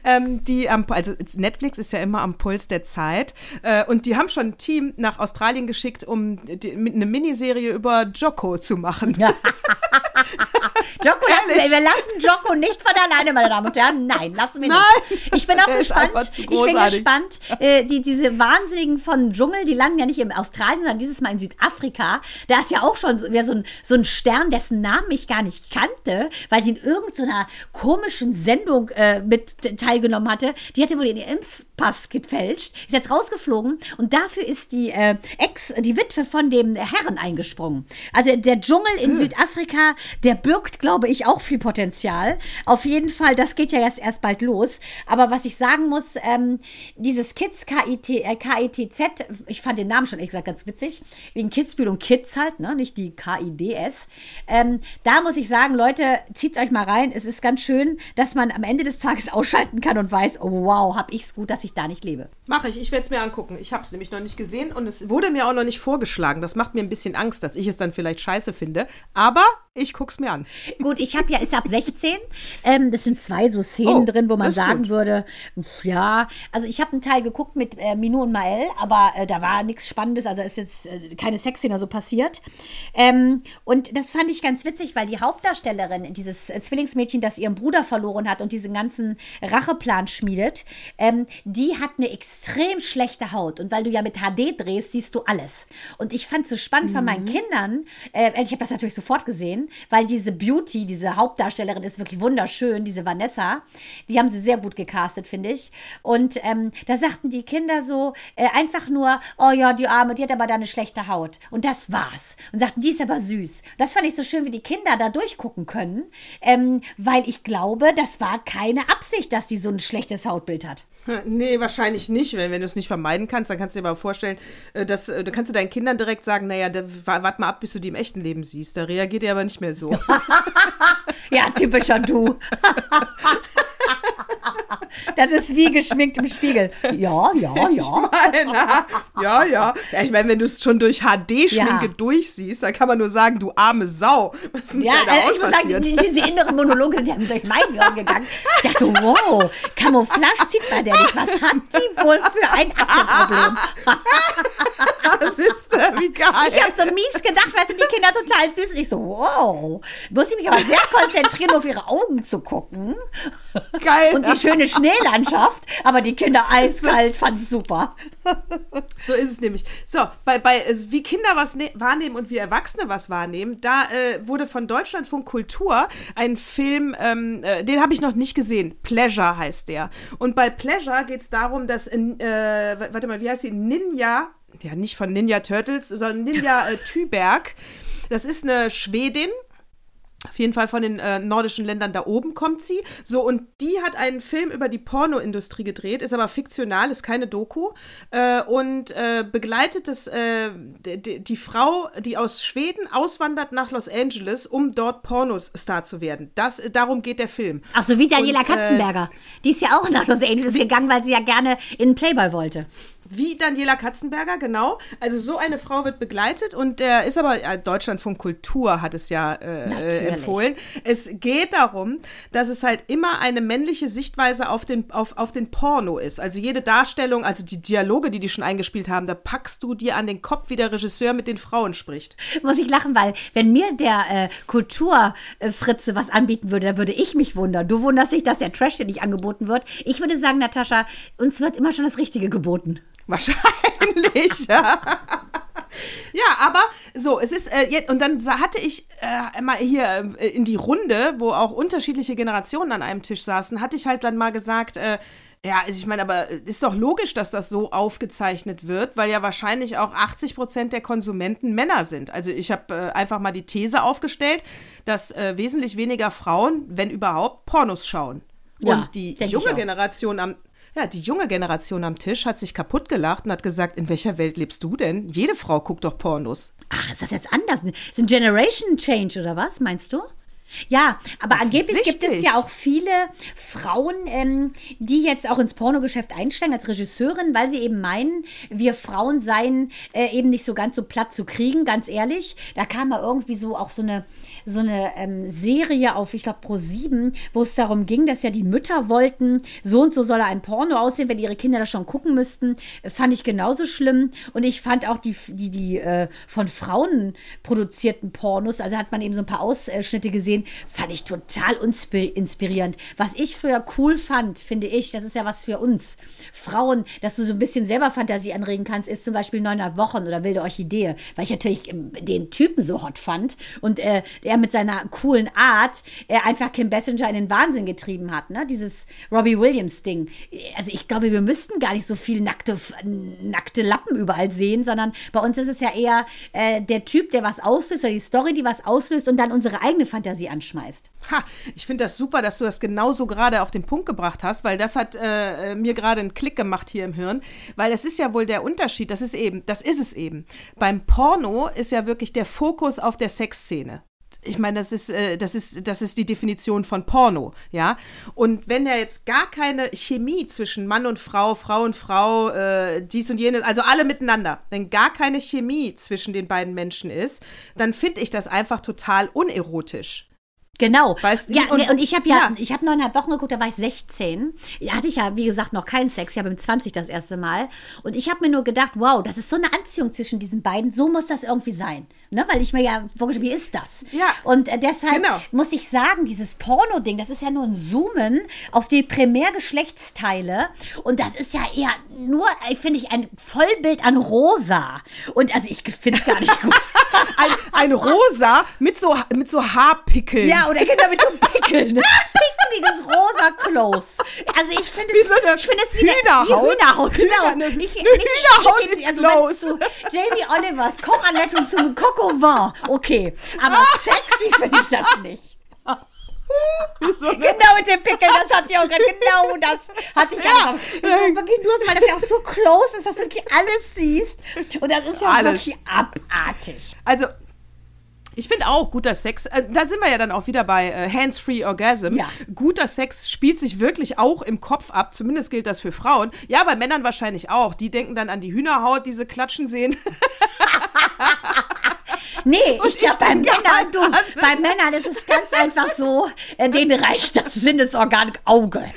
Ähm, die am, also Netflix ist ja immer am Puls der Zeit. Äh, und die haben schon ein Team nach Australien geschickt, um die, eine Miniserie über Joko zu machen. Joko, lassen wir, wir lassen Joko nicht von alleine, meine Damen und Herren. Nein, lassen wir nicht. Ich bin auch gespannt. Ich bin gespannt. Äh, die, diese Wahnsinnigen von Dschungel, die landen ja nicht in Australien, sondern dieses Mal in Südafrika. Da ist ja auch schon so, so, ein, so ein Stern, dessen Namen ich gar nicht kannte, weil sie in irgendeiner komischen Sendung äh, mit teilgenommen hatte. Die hatte wohl ihren Impfpass gefälscht, ist jetzt rausgeflogen und dafür ist die äh, Ex, die Witwe von dem Herren eingesprungen. Also der Dschungel in hm. Südafrika, der birgt, glaube ich, auch viel Potenzial. Auf jeden Fall, das geht ja jetzt erst bald los. Aber was ich sagen muss, ähm, dieses Kids KIT, äh, KITZ, ich fand den Namen schon ehrlich gesagt ganz witzig, wegen Kidsbühl und Kids halt, ne? nicht die KIDS. Ähm, da muss ich sagen, Leute, zieht euch mal rein. Es ist ganz schön, dass man am Ende des Tages ausschalten kann und weiß, oh wow, hab ich's gut, dass ich da nicht lebe. Mache ich, ich werde es mir angucken. Ich habe es nämlich noch nicht gesehen und es wurde mir auch noch nicht vorgeschlagen. Das macht mir ein bisschen Angst, dass ich es dann vielleicht scheiße finde. Aber ich guck's mir an. Gut, ich habe ja, ist ab 16. Ähm, das sind zwei so Szenen oh, drin, wo man sagen gut. würde, ja, also ich habe einen Teil geguckt mit äh, Minou und Mael, aber äh, da war nichts Spannendes, also ist jetzt äh, keine Sexszene so passiert. Ähm, und das fand ich ganz witzig, weil die Hauptdarstellerin, dieses äh, Zwillingsmädchen, das ihren Bruder verloren hat und diesen ganzen Racheplan schmiedet, ähm, die hat eine extrem schlechte Haut. Und weil du ja mit HD drehst, siehst du alles. Und ich fand es so spannend mhm. von meinen mhm. Kindern, äh, ich habe das natürlich sofort gesehen, weil diese Beauty, diese Hauptdarstellerin ist wirklich wunderschön, diese Vanessa. Die haben sie sehr gut gecastet, finde ich. Und ähm, da sagten die Kinder so äh, einfach nur, oh ja, die Arme, die hat aber da eine schlechte Haut. Und das war's. Und sagten, die ist aber süß. Das fand ich so schön, wie die Kinder da durchgucken können, ähm, weil ich glaube, das war keine Absicht, dass die so ein schlechtes Hautbild hat. Nee, wahrscheinlich nicht. Wenn, wenn du es nicht vermeiden kannst, dann kannst du dir mal vorstellen, äh, dass, äh, da kannst du deinen Kindern direkt sagen, naja, warte mal ab, bis du die im echten Leben siehst. Da reagiert er aber nicht mehr so. ja, typischer Du. Das ist wie geschminkt im Spiegel. Ja, ja, ja. Ich meine, ja, ja. ja ich meine, wenn du es schon durch HD-Schminke ja. durchsiehst, dann kann man nur sagen, du arme Sau. Was ja, also ich muss sagen, die, diese inneren Monologe sind ja durch mein Gehirn gegangen. Ich dachte, wow, Camouflage zieht man der nicht. Was hat die wohl für ein Akneproblem? Das ist äh, wie geil. Ich habe so mies gedacht, weißt du, die Kinder total süß. Und ich so, wow. Muss ich mich aber sehr konzentrieren, auf ihre Augen zu gucken. Geil. Und die schöne Schneelandschaft, aber die Kinder eiskalt fanden es super. So ist es nämlich. So, bei, bei wie Kinder was ne wahrnehmen und wie Erwachsene was wahrnehmen, da äh, wurde von Deutschlandfunk Kultur ein Film, ähm, äh, den habe ich noch nicht gesehen. Pleasure heißt der. Und bei Pleasure geht es darum, dass, äh, warte mal, wie heißt sie? Ninja, ja, nicht von Ninja Turtles, sondern Ninja äh, Tüberg. Das ist eine Schwedin, auf jeden Fall von den äh, nordischen Ländern da oben kommt sie. So, und die hat einen Film über die Pornoindustrie gedreht, ist aber fiktional, ist keine Doku. Äh, und äh, begleitet das, äh, die, die, Frau, die aus Schweden auswandert nach Los Angeles, um dort Pornostar zu werden. Das, darum geht der Film. Ach so, wie Daniela und, äh, Katzenberger. die ist ja auch nach Los Angeles gegangen, weil sie ja gerne in Playboy wollte. Wie Daniela Katzenberger, genau. Also so eine Frau wird begleitet und der ist aber, ja, Deutschlandfunk Kultur hat es ja äh, Natürlich. empfohlen. Es geht darum, dass es halt immer eine männliche Sichtweise auf den, auf, auf den Porno ist. Also jede Darstellung, also die Dialoge, die die schon eingespielt haben, da packst du dir an den Kopf, wie der Regisseur mit den Frauen spricht. Muss ich lachen, weil wenn mir der äh, Kulturfritze was anbieten würde, dann würde ich mich wundern. Du wunderst dich, dass der Trash dir nicht angeboten wird. Ich würde sagen, Natascha, uns wird immer schon das Richtige geboten. Wahrscheinlich, ja. Ja, aber so, es ist äh, jetzt, und dann hatte ich äh, mal hier äh, in die Runde, wo auch unterschiedliche Generationen an einem Tisch saßen, hatte ich halt dann mal gesagt, äh, ja, also ich meine, aber ist doch logisch, dass das so aufgezeichnet wird, weil ja wahrscheinlich auch 80 Prozent der Konsumenten Männer sind. Also ich habe äh, einfach mal die These aufgestellt, dass äh, wesentlich weniger Frauen, wenn überhaupt, Pornos schauen. Ja, und die junge. Generation am ja, die junge Generation am Tisch hat sich kaputt gelacht und hat gesagt, in welcher Welt lebst du denn? Jede Frau guckt doch Pornos. Ach, ist das jetzt anders? Ist ein Generation Change oder was, meinst du? Ja, aber angeblich gibt es ja auch viele Frauen, ähm, die jetzt auch ins Pornogeschäft einsteigen als Regisseurin, weil sie eben meinen, wir Frauen seien äh, eben nicht so ganz so platt zu kriegen, ganz ehrlich. Da kam mal irgendwie so auch so eine, so eine ähm, Serie auf, ich glaube, Pro 7, wo es darum ging, dass ja die Mütter wollten, so und so soll ein Porno aussehen, wenn ihre Kinder das schon gucken müssten. Äh, Fand ich genauso schlimm. Und ich fand auch die, die, die äh, von Frauen produzierten Pornos, also hat man eben so ein paar Ausschnitte gesehen, fand ich total inspirierend. Was ich früher cool fand, finde ich, das ist ja was für uns Frauen, dass du so ein bisschen selber Fantasie anregen kannst, ist zum Beispiel 900 Wochen oder Wilde Orchidee, weil ich natürlich ähm, den Typen so hot fand und äh, er mit seiner coolen Art äh, einfach Kim Bessinger in den Wahnsinn getrieben hat, ne? Dieses Robbie Williams Ding. Also ich glaube, wir müssten gar nicht so viel nackte, nackte Lappen überall sehen, sondern bei uns ist es ja eher äh, der Typ, der was auslöst oder die Story, die was auslöst und dann unsere eigene Fantasie anschmeißt. Ha, ich finde das super, dass du das genauso gerade auf den Punkt gebracht hast, weil das hat äh, mir gerade einen Klick gemacht hier im Hirn, weil es ist ja wohl der Unterschied, das ist eben, das ist es eben. Beim Porno ist ja wirklich der Fokus auf der Sexszene. Ich meine, das ist, äh, das, ist, das ist die Definition von Porno, ja. Und wenn ja jetzt gar keine Chemie zwischen Mann und Frau, Frau und Frau, äh, dies und jenes, also alle miteinander, wenn gar keine Chemie zwischen den beiden Menschen ist, dann finde ich das einfach total unerotisch. Genau. Weißt du, ja, und- ne, und ich habe ja, ja. ich habe neuneinhalb Wochen geguckt, da war ich 16. Da hatte ich ja, wie gesagt, noch keinen Sex. Ich habe mit 20 das erste Mal. Und ich habe mir nur gedacht, wow, das ist so eine Anziehung zwischen diesen beiden. So muss das irgendwie sein. Ne? Weil ich mir ja vorgestellt, wie ist das? Ja. Und äh, deshalb Genau. muss ich sagen, dieses Porno-Ding, das ist ja nur ein Zoomen auf die Primärgeschlechtsteile. Und das ist ja eher nur, äh, finde ich, ein Vollbild an rosa. Und also ich finde es gar nicht gut. ein, ein Rosa mit so, mit so Haarpickeln. Ja, oder genau mit so Pickeln. Pickeliges rosa Close. Also ich finde es, so eine ich finde es wie eine Hühnerhaut. Wie Hühnerhaut, genau. Eine- ich, eine Hühnerhaut ich, also Jamie Olivers Kochanleitung zum Coco Vin. Okay, aber sexy finde ich das nicht. Wie so eine, Genau mit dem Pickel, das hat ja auch genau das hatte ich Ja. Das ist wirklich nur, so, weil das ja auch so close ist, dass du wirklich alles siehst. Und das ist ja Alles. wirklich abartig. also, ich finde auch guter Sex, äh, da sind wir ja dann auch wieder bei äh, Hands-Free Orgasm. Ja. Guter Sex spielt sich wirklich auch im Kopf ab, zumindest gilt das für Frauen. Ja, bei Männern wahrscheinlich auch. Die denken dann an die Hühnerhaut, die sie klatschen sehen. Nee, ich glaube, bei Männern, du, bei Männern ist es ganz einfach so, äh, denen reicht das Sinnesorgan Auge.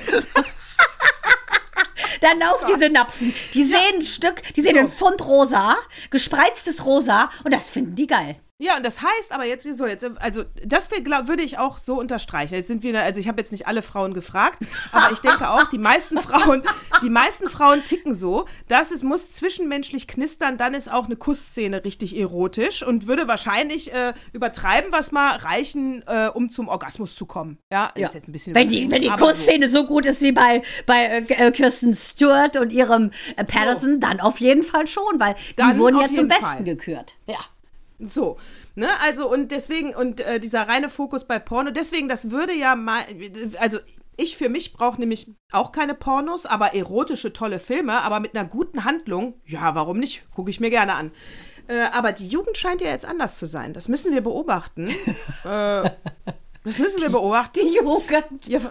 Dann laufen die Synapsen. Die sehen ein Stück, die sehen ein Pfund rosa, gespreiztes rosa und das finden die geil. Ja, und das heißt aber jetzt so, jetzt, also das wär, glaub, würde ich auch so unterstreichen. Jetzt sind wir, also ich habe jetzt nicht alle Frauen gefragt, aber ich denke auch, die meisten Frauen, die meisten Frauen ticken so, dass es muss zwischenmenschlich knistern, dann ist auch eine Kussszene richtig erotisch und würde wahrscheinlich äh, übertreiben, was mal reichen, äh, um zum Orgasmus zu kommen. Ja, ist jetzt ein bisschen Wenn die, wenn die aber so. Kussszene so. gut ist wie bei, bei äh, äh, Kirsten Stewart und ihrem äh, Patterson, dann auf jeden Fall schon, weil die Dann wurden ja zum Besten Fall. gekürt. Ja. So, ne, also und deswegen, und äh, dieser reine Fokus bei Porno, deswegen, das würde ja mal, also ich für mich brauche nämlich auch keine Pornos, aber erotische, tolle Filme, aber mit einer guten Handlung, ja, warum nicht? Gucke ich mir gerne an. Äh, aber die Jugend scheint ja jetzt anders zu sein. Das müssen wir beobachten. äh, das müssen wir beobachten. Die Jugend. Ja,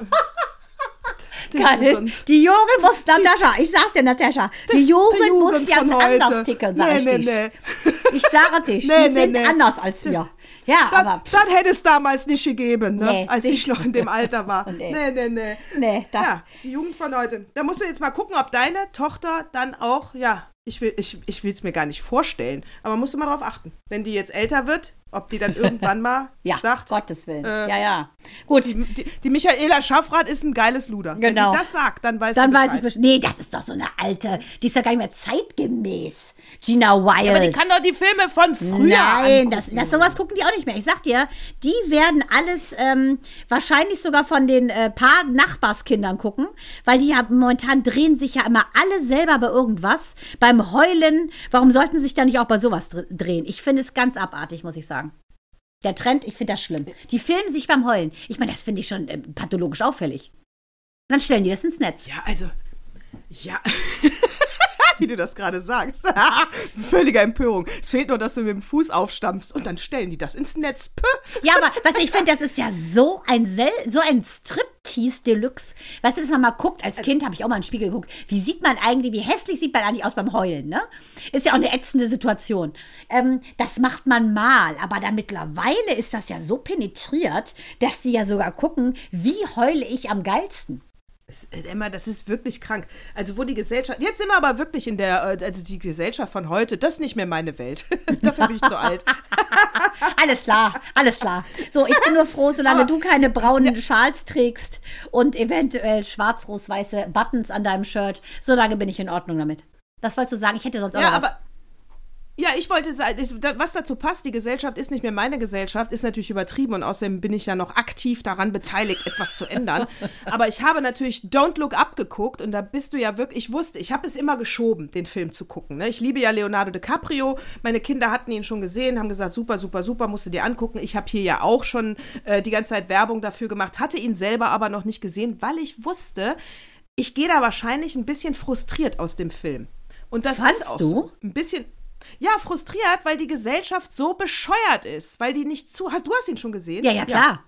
Die Geil. Jugend. Die Jugend muss, Natascha, ich sag's dir, Natascha, die Jugend, Die Jugend muss jetzt von heute. anders ticken, sag Nee, ich nee, dir. nee. Ich sage dich, Nee, die nee, sind nee. anders als wir. Ja, Das, aber das hätte es damals nicht gegeben, ne? Nee, als ich noch in dem Alter war. Nee. nee, nee, nee. nee, da, Ja, die Jugend von heute. Da musst du jetzt mal gucken, ob deine Tochter dann auch, ja, ich will es ich, ich mir gar nicht vorstellen, aber musst du mal drauf achten. Wenn die jetzt älter wird, ob die dann irgendwann mal ja, sagt, Gottes Willen. äh, ja, ja. Gut, die, die, die Michaela Schaffrath ist ein geiles Luder. Wenn Genau. die das sagt, dann weißt dann du weiß Bescheid. ich bestimmt. Nee, das ist doch so eine alte, die ist doch gar nicht mehr zeitgemäß. Gina Wild. Aber die kann doch die Filme von früher Nein, das, das, sowas gucken die auch nicht mehr. Ich sag dir, die werden alles ähm, wahrscheinlich sogar von den äh, paar Nachbarskindern gucken, weil die haben momentan drehen sich ja immer alle selber bei irgendwas. Beim Heulen, warum sollten sie sich da nicht auch bei sowas dr- drehen? Ich finde es ganz abartig, muss ich sagen. Der Trend, ich finde das schlimm. Die filmen sich beim Heulen. Ich meine, das finde ich schon äh, pathologisch auffällig. Dann stellen die das ins Netz. Ja, also, ja. Wie du das gerade sagst. Völliger Empörung. Es fehlt nur, dass du mit dem Fuß aufstampfst und dann stellen die das ins Netz. Ja, aber was ich finde, das ist ja so ein Sel so ein Striptease Deluxe. Weißt du, dass man mal guckt, als Kind habe ich auch mal in den Spiegel geguckt. Wie sieht man eigentlich, wie hässlich sieht man eigentlich aus beim Heulen, ne? Ist ja auch eine ätzende Situation. Ähm, das macht man mal, aber da mittlerweile ist das ja so penetriert, dass sie ja sogar gucken, wie heule ich am geilsten. Äh, Emma, das ist wirklich krank. Also, wo die Gesellschaft. Jetzt sind wir aber wirklich in der. äh, Also, die Gesellschaft von heute, das ist nicht mehr meine Welt. Dafür bin ich zu alt. Alles klar, alles klar. So, ich bin nur froh, solange du keine braunen Schals trägst und eventuell schwarz-rot-weiße Buttons an deinem Shirt, solange bin ich in Ordnung damit. Das wolltest du sagen, ich hätte sonst auch Ja, noch was. aber. Ja, ich wollte sagen, was dazu passt, die Gesellschaft ist nicht mehr meine Gesellschaft, ist natürlich übertrieben und außerdem bin ich ja noch aktiv daran beteiligt, etwas zu ändern. Aber ich habe natürlich Don't Look Up geguckt und da bist du ja wirklich, ich wusste, ich habe es immer geschoben, den Film zu gucken. Ne? Ich liebe ja Leonardo DiCaprio, meine Kinder hatten ihn schon gesehen, haben gesagt, super, super, super, musst du dir angucken. Ich habe hier ja auch schon äh, die ganze Zeit Werbung dafür gemacht, hatte ihn selber aber noch nicht gesehen, weil ich wusste, ich gehe da wahrscheinlich ein bisschen frustriert aus dem Film. Und das Fandst ist auch du? so. Ein bisschen. Ja, frustriert, weil die Gesellschaft so bescheuert ist, weil die nicht zu. Hast- Du hast ihn schon gesehen? Ja, ja, klar.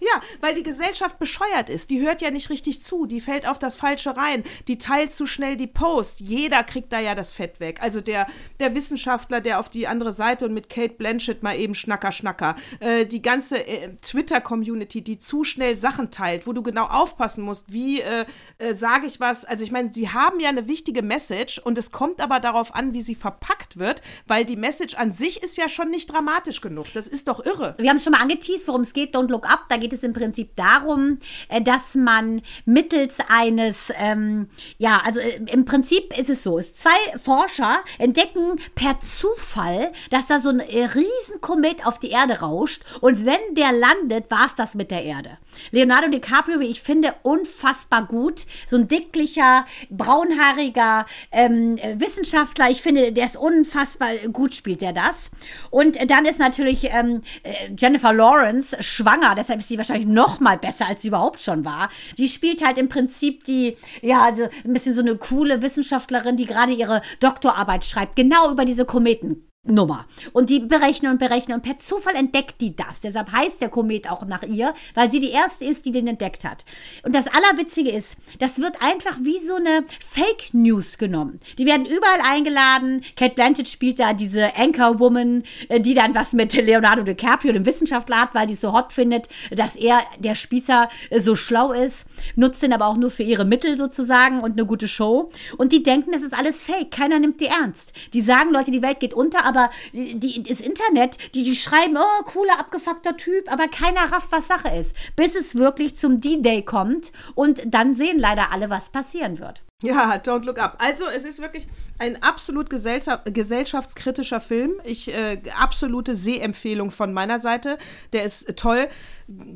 Ja, weil die Gesellschaft bescheuert ist. Die hört ja nicht richtig zu. Die fällt auf das Falsche rein. Die teilt zu schnell die Post. Jeder kriegt da ja das Fett weg. Also der, der Wissenschaftler, der auf die andere Seite und mit Kate Blanchett mal eben Schnacker, Schnacker. Äh, die ganze äh, Twitter-Community, die zu schnell Sachen teilt, wo du genau aufpassen musst, wie äh, äh, sage ich was. Also ich meine, sie haben ja eine wichtige Message und es kommt aber darauf an, wie sie verpackt wird, weil die Message an sich ist ja schon nicht dramatisch genug. Das ist doch irre. Wir haben es schon mal angeteased, worum es geht. Don't Look Up. Da geht es im Prinzip darum, äh, dass man mittels eines, ähm, ja, also äh, im Prinzip ist es so, zwei Forscher entdecken per Zufall, dass da so ein äh, Riesenkomet auf die Erde rauscht und wenn der landet, war es das mit der Erde. Leonardo DiCaprio, wie ich finde, unfassbar gut. So ein dicklicher, braunhaariger ähm, äh, Wissenschaftler. Ich finde, der ist unfassbar gut, spielt der das. Und dann ist natürlich ähm, äh, Jennifer Lawrence schwanger, deshalb ist sie wahrscheinlich noch mal besser, als sie überhaupt schon war. Die spielt halt im Prinzip die, ja, also ein bisschen so eine coole Wissenschaftlerin, die gerade ihre Doktorarbeit schreibt, genau über diese Kometen. Nummer. Und die berechnen und berechnen und per Zufall entdeckt die das. Deshalb heißt der Komet auch nach ihr, weil sie die erste ist, die den entdeckt hat. Und das Allerwitzige ist, das wird einfach wie so eine Fake News genommen. Die werden überall eingeladen. Kate Blanchett spielt da diese Anchorwoman, äh, die dann was mit Leonardo DiCaprio, dem Wissenschaftler, hat, weil die es so hot findet, dass er, der Spießer, äh, so schlau ist, nutzt den aber auch nur für ihre Mittel sozusagen und eine gute Show. Und die denken, das ist alles Fake. Keiner nimmt die ernst. Die sagen, Leute, die Welt geht unter, aber die, das Internet, die, die schreiben, oh, cooler, abgefuckter Typ, aber keiner rafft, was Sache ist. Bis es wirklich zum D-Day kommt und dann sehen leider alle, was passieren wird. Ja, Don't Look Up. Also, es ist wirklich ein absolut gesellschaft, gesellschaftskritischer Film. Ich, äh, absolute Sehempfehlung von meiner Seite. Der ist toll,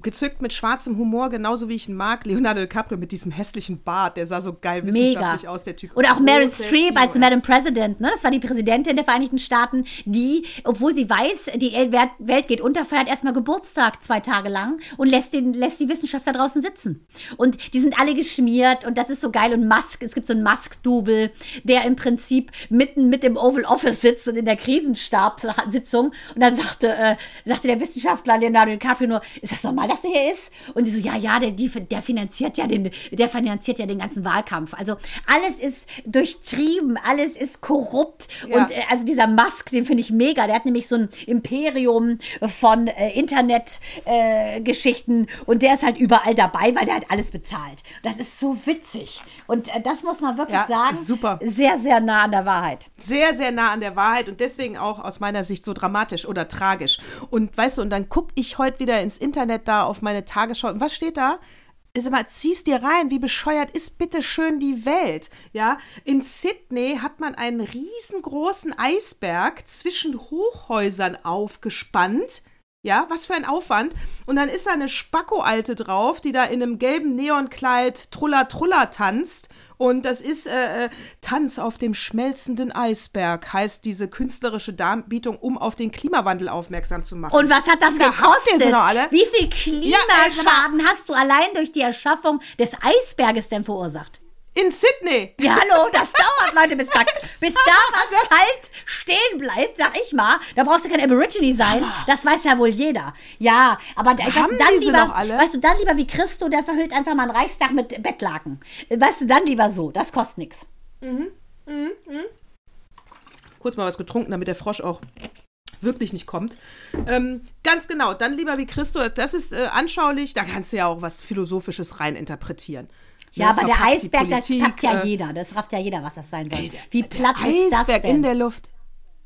gezückt mit schwarzem Humor, genauso wie ich ihn mag. Leonardo DiCaprio mit diesem hässlichen Bart, der sah so geil Mega. wissenschaftlich aus, der Typ. Oder auch Meryl Streep als. Madam President, ne? Das war die Präsidentin der Vereinigten Staaten, die, obwohl sie weiß, die El- Welt geht unter, feiert erstmal Geburtstag zwei Tage lang und lässt, den, lässt die Wissenschaftler draußen sitzen. Und die sind alle geschmiert und das ist so geil. Und Musk Es gibt so einen Musk-Double, der im Prinzip mitten mit dem Oval Office sitzt und in der Krisenstab-Sitzung. Und dann sagte, äh, sagte der Wissenschaftler Leonardo DiCaprio nur, ist das normal, dass der hier ist? Und die so, ja, ja, der, die, der finanziert ja den, der finanziert ja den ganzen Wahlkampf. Also alles ist durchtrieben, alles ist korrupt. Ja. Und äh, also dieser Musk, den finde ich mega. Der hat nämlich so ein Imperium von äh, Internetgeschichten äh, und der ist halt überall dabei, weil der halt alles bezahlt. Das ist so witzig. Und äh, das muss man wirklich Ja, sagen. super. Sehr, sehr nah an der Wahrheit. sehr, sehr nah an der Wahrheit und deswegen auch aus meiner Sicht so dramatisch oder tragisch. Und weißt du, und dann gucke ich heute wieder ins Internet da auf meine Tagesschau. Und was steht da? Sag mal, zieh's dir rein, wie bescheuert ist bitte schön die Welt? Ja, in Sydney hat man einen riesengroßen Eisberg zwischen Hochhäusern aufgespannt. Ja, was für ein Aufwand. Und dann ist da eine Spacko-Alte drauf, die da in einem gelben Neonkleid Trulla Trulla tanzt. Und das ist äh, äh, Tanz auf dem schmelzenden Eisberg, heißt diese künstlerische Darbietung, um auf den Klimawandel aufmerksam zu machen. Und was hat das Na, gekostet? Wie viel Ja, Klimaschaden hast du allein durch die Erschaffung des Eisberges denn verursacht? In Sydney. Ja, hallo, das dauert, Leute, bis da, bis da was kalt stehen bleibt, sag ich mal. Da brauchst du kein Aborigine sein. Das weiß ja wohl jeder. Ja, aber da- weißt du, dann lieber, weißt du, dann lieber wie Christo, der verhüllt einfach mal einen Reichstag mit Bettlaken. Weißt du, dann lieber so. Das kostet nichts. Kurz mal was getrunken, damit der Frosch auch wirklich nicht kommt. Ähm, ganz genau, dann lieber wie Christo, das ist äh, anschaulich, da kannst du ja auch was Philosophisches rein interpretieren. Ja, Ne, aber der Eisberg, das Politik, packt ja äh, jeder. Das rafft ja jeder, was das sein soll. Ey, der- Wie platt ist das Eisberg denn? in der Luft.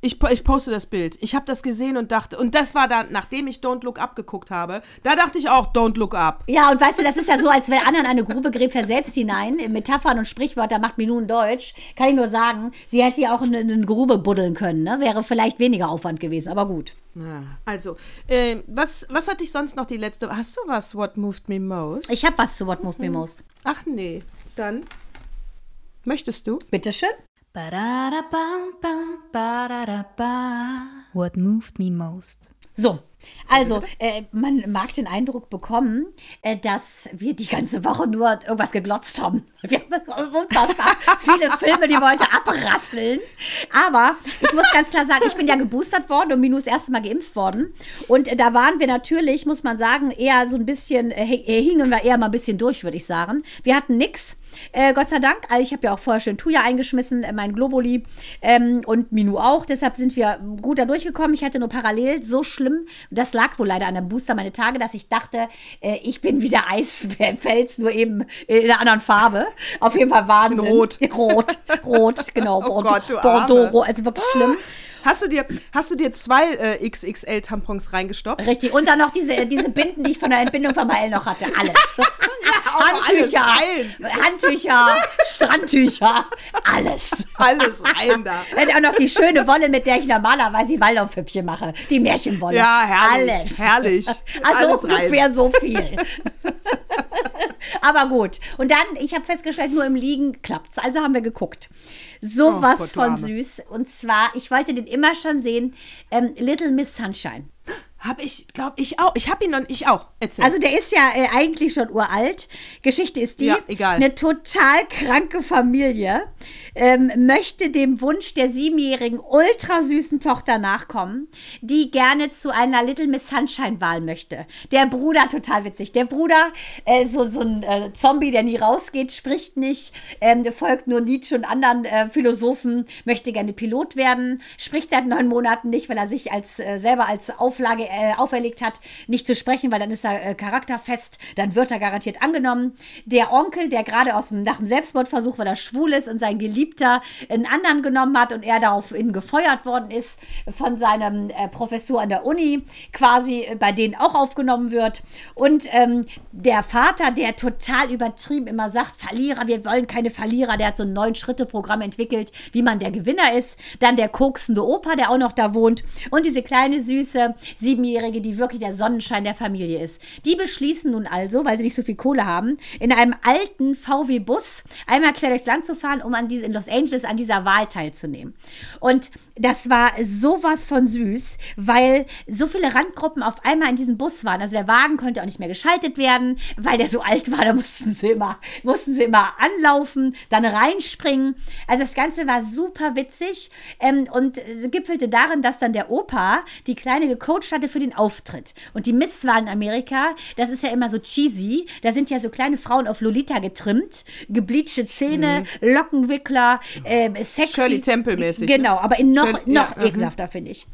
Ich, ich poste das Bild. Ich habe das gesehen und dachte, und das war dann, nachdem ich Don't Look Up geguckt habe, da dachte ich auch, Don't Look Up. Ja, und weißt du, das ist ja so, als wenn in eine Grube gräbt er selbst hinein. Metaphern und Sprichwörter macht mir nun Deutsch. Kann ich nur sagen, sie hätte ja auch in eine Grube buddeln können. Ne? Wäre vielleicht weniger Aufwand gewesen, aber gut. Na, Also, äh, was, was hatte ich sonst noch die letzte? Hast du was, What Moved Me Most? Ich habe was zu What Moved Me Most. Ach nee, dann möchtest du? Bitteschön. What moved me most? So, also, äh, man mag den Eindruck bekommen, äh, dass wir die ganze Woche nur irgendwas geglotzt haben. Wir haben unfassbar viele Filme, die wir heute abrasseln. Aber ich muss ganz klar sagen, ich bin ja geboostert worden und Minu ist das erste Mal geimpft worden. Und äh, da waren wir natürlich, muss man sagen, eher so ein bisschen, äh, äh, hingen wir eher mal ein bisschen durch, würde ich sagen. Wir hatten nix. Äh, Gott sei Dank, also ich habe ja auch vorher schön Tuya eingeschmissen, äh, mein Globuli ähm, und Minu auch. Deshalb sind wir gut da durchgekommen. Ich hatte nur parallel so schlimm, das lag wohl leider an dem Booster meine Tage, dass ich dachte, äh, ich bin wieder Eisfels, nur eben in einer anderen Farbe. Auf jeden Fall Wahnsinn. In Rot. Rot, rot, genau. Oh Bordeaux, Gott, Bordeaux, also wirklich schlimm. Hast du dir, hast du dir zwei äh, XXL-Tampons reingestopft? Richtig. Und dann noch diese, diese Binden, die ich von der Entbindung von Mael noch hatte. Alles. Handtücher, alles Handtücher, Strandtücher, alles. Alles rein da. Dann auch noch die schöne Wolle, mit der ich normalerweise die Waldorfhüppchen mache. Die Märchenwolle. Ja, herrlich. Alles. Herrlich. Also Alles rein. ungefähr so viel. Aber gut. Und dann, ich habe festgestellt, nur im Liegen klappt's. Also haben wir geguckt. Sowas Oh von süß. Und zwar, ich wollte den immer schon sehen, ähm, Little Miss Sunshine. Hab ich, glaube ich auch. Ich hab ihn noch, ich auch. Erzähl. Also der ist ja äh, eigentlich schon uralt. Geschichte ist die, Ja, egal. eine total kranke Familie ähm, möchte dem Wunsch der siebenjährigen ultrasüßen Tochter nachkommen, die gerne zu einer Little Miss Sunshine Wahl möchte. Der Bruder, total witzig, der Bruder, äh, so, so ein äh, Zombie, der nie rausgeht, spricht nicht, ähm, folgt nur Nietzsche und anderen äh, Philosophen, möchte gerne Pilot werden, spricht seit neun Monaten nicht, weil er sich als äh, selber als Auflage äh, auferlegt hat, nicht zu sprechen, weil dann ist er äh, charakterfest, dann wird er garantiert angenommen. Der Onkel, der gerade aus dem, nach dem Selbstmordversuch, weil er schwul ist und sein Geliebter einen anderen genommen hat und er daraufhin gefeuert worden ist von seinem äh, Professor an der Uni, quasi äh, bei denen auch aufgenommen wird. Und ähm, der Vater, der total übertrieben immer sagt, Verlierer, wir wollen keine Verlierer, der hat so ein neun Schritte Programm entwickelt, wie man der Gewinner ist. Dann der koksende Opa, der auch noch da wohnt und diese kleine süße sieben Siebenjährige, die wirklich der Sonnenschein der Familie ist. Die beschließen nun also, weil sie nicht so viel Kohle haben, in einem alten VW-Bus einmal quer durchs Land zu fahren, um an diese, in Los Angeles an dieser Wahl teilzunehmen. Und das war sowas von süß, weil so viele Randgruppen auf einmal in diesem Bus waren. Also der Wagen konnte auch nicht mehr geschaltet werden, weil der so alt war. Da mussten sie immer, mussten sie immer anlaufen, dann reinspringen. Also das Ganze war super witzig ähm, und gipfelte darin, dass dann der Opa die Kleine gecoacht hatte für den Auftritt. Und die Misswahl in Amerika, das ist ja immer so cheesy. Da sind ja so kleine Frauen auf Lolita getrimmt, gebleachte Zähne, mhm. Lockenwickler, äh, sexy. Shirley Temple-mäßig. Genau, ne? aber in noch noch, noch ja, ekelhafter, mhm. finde ich.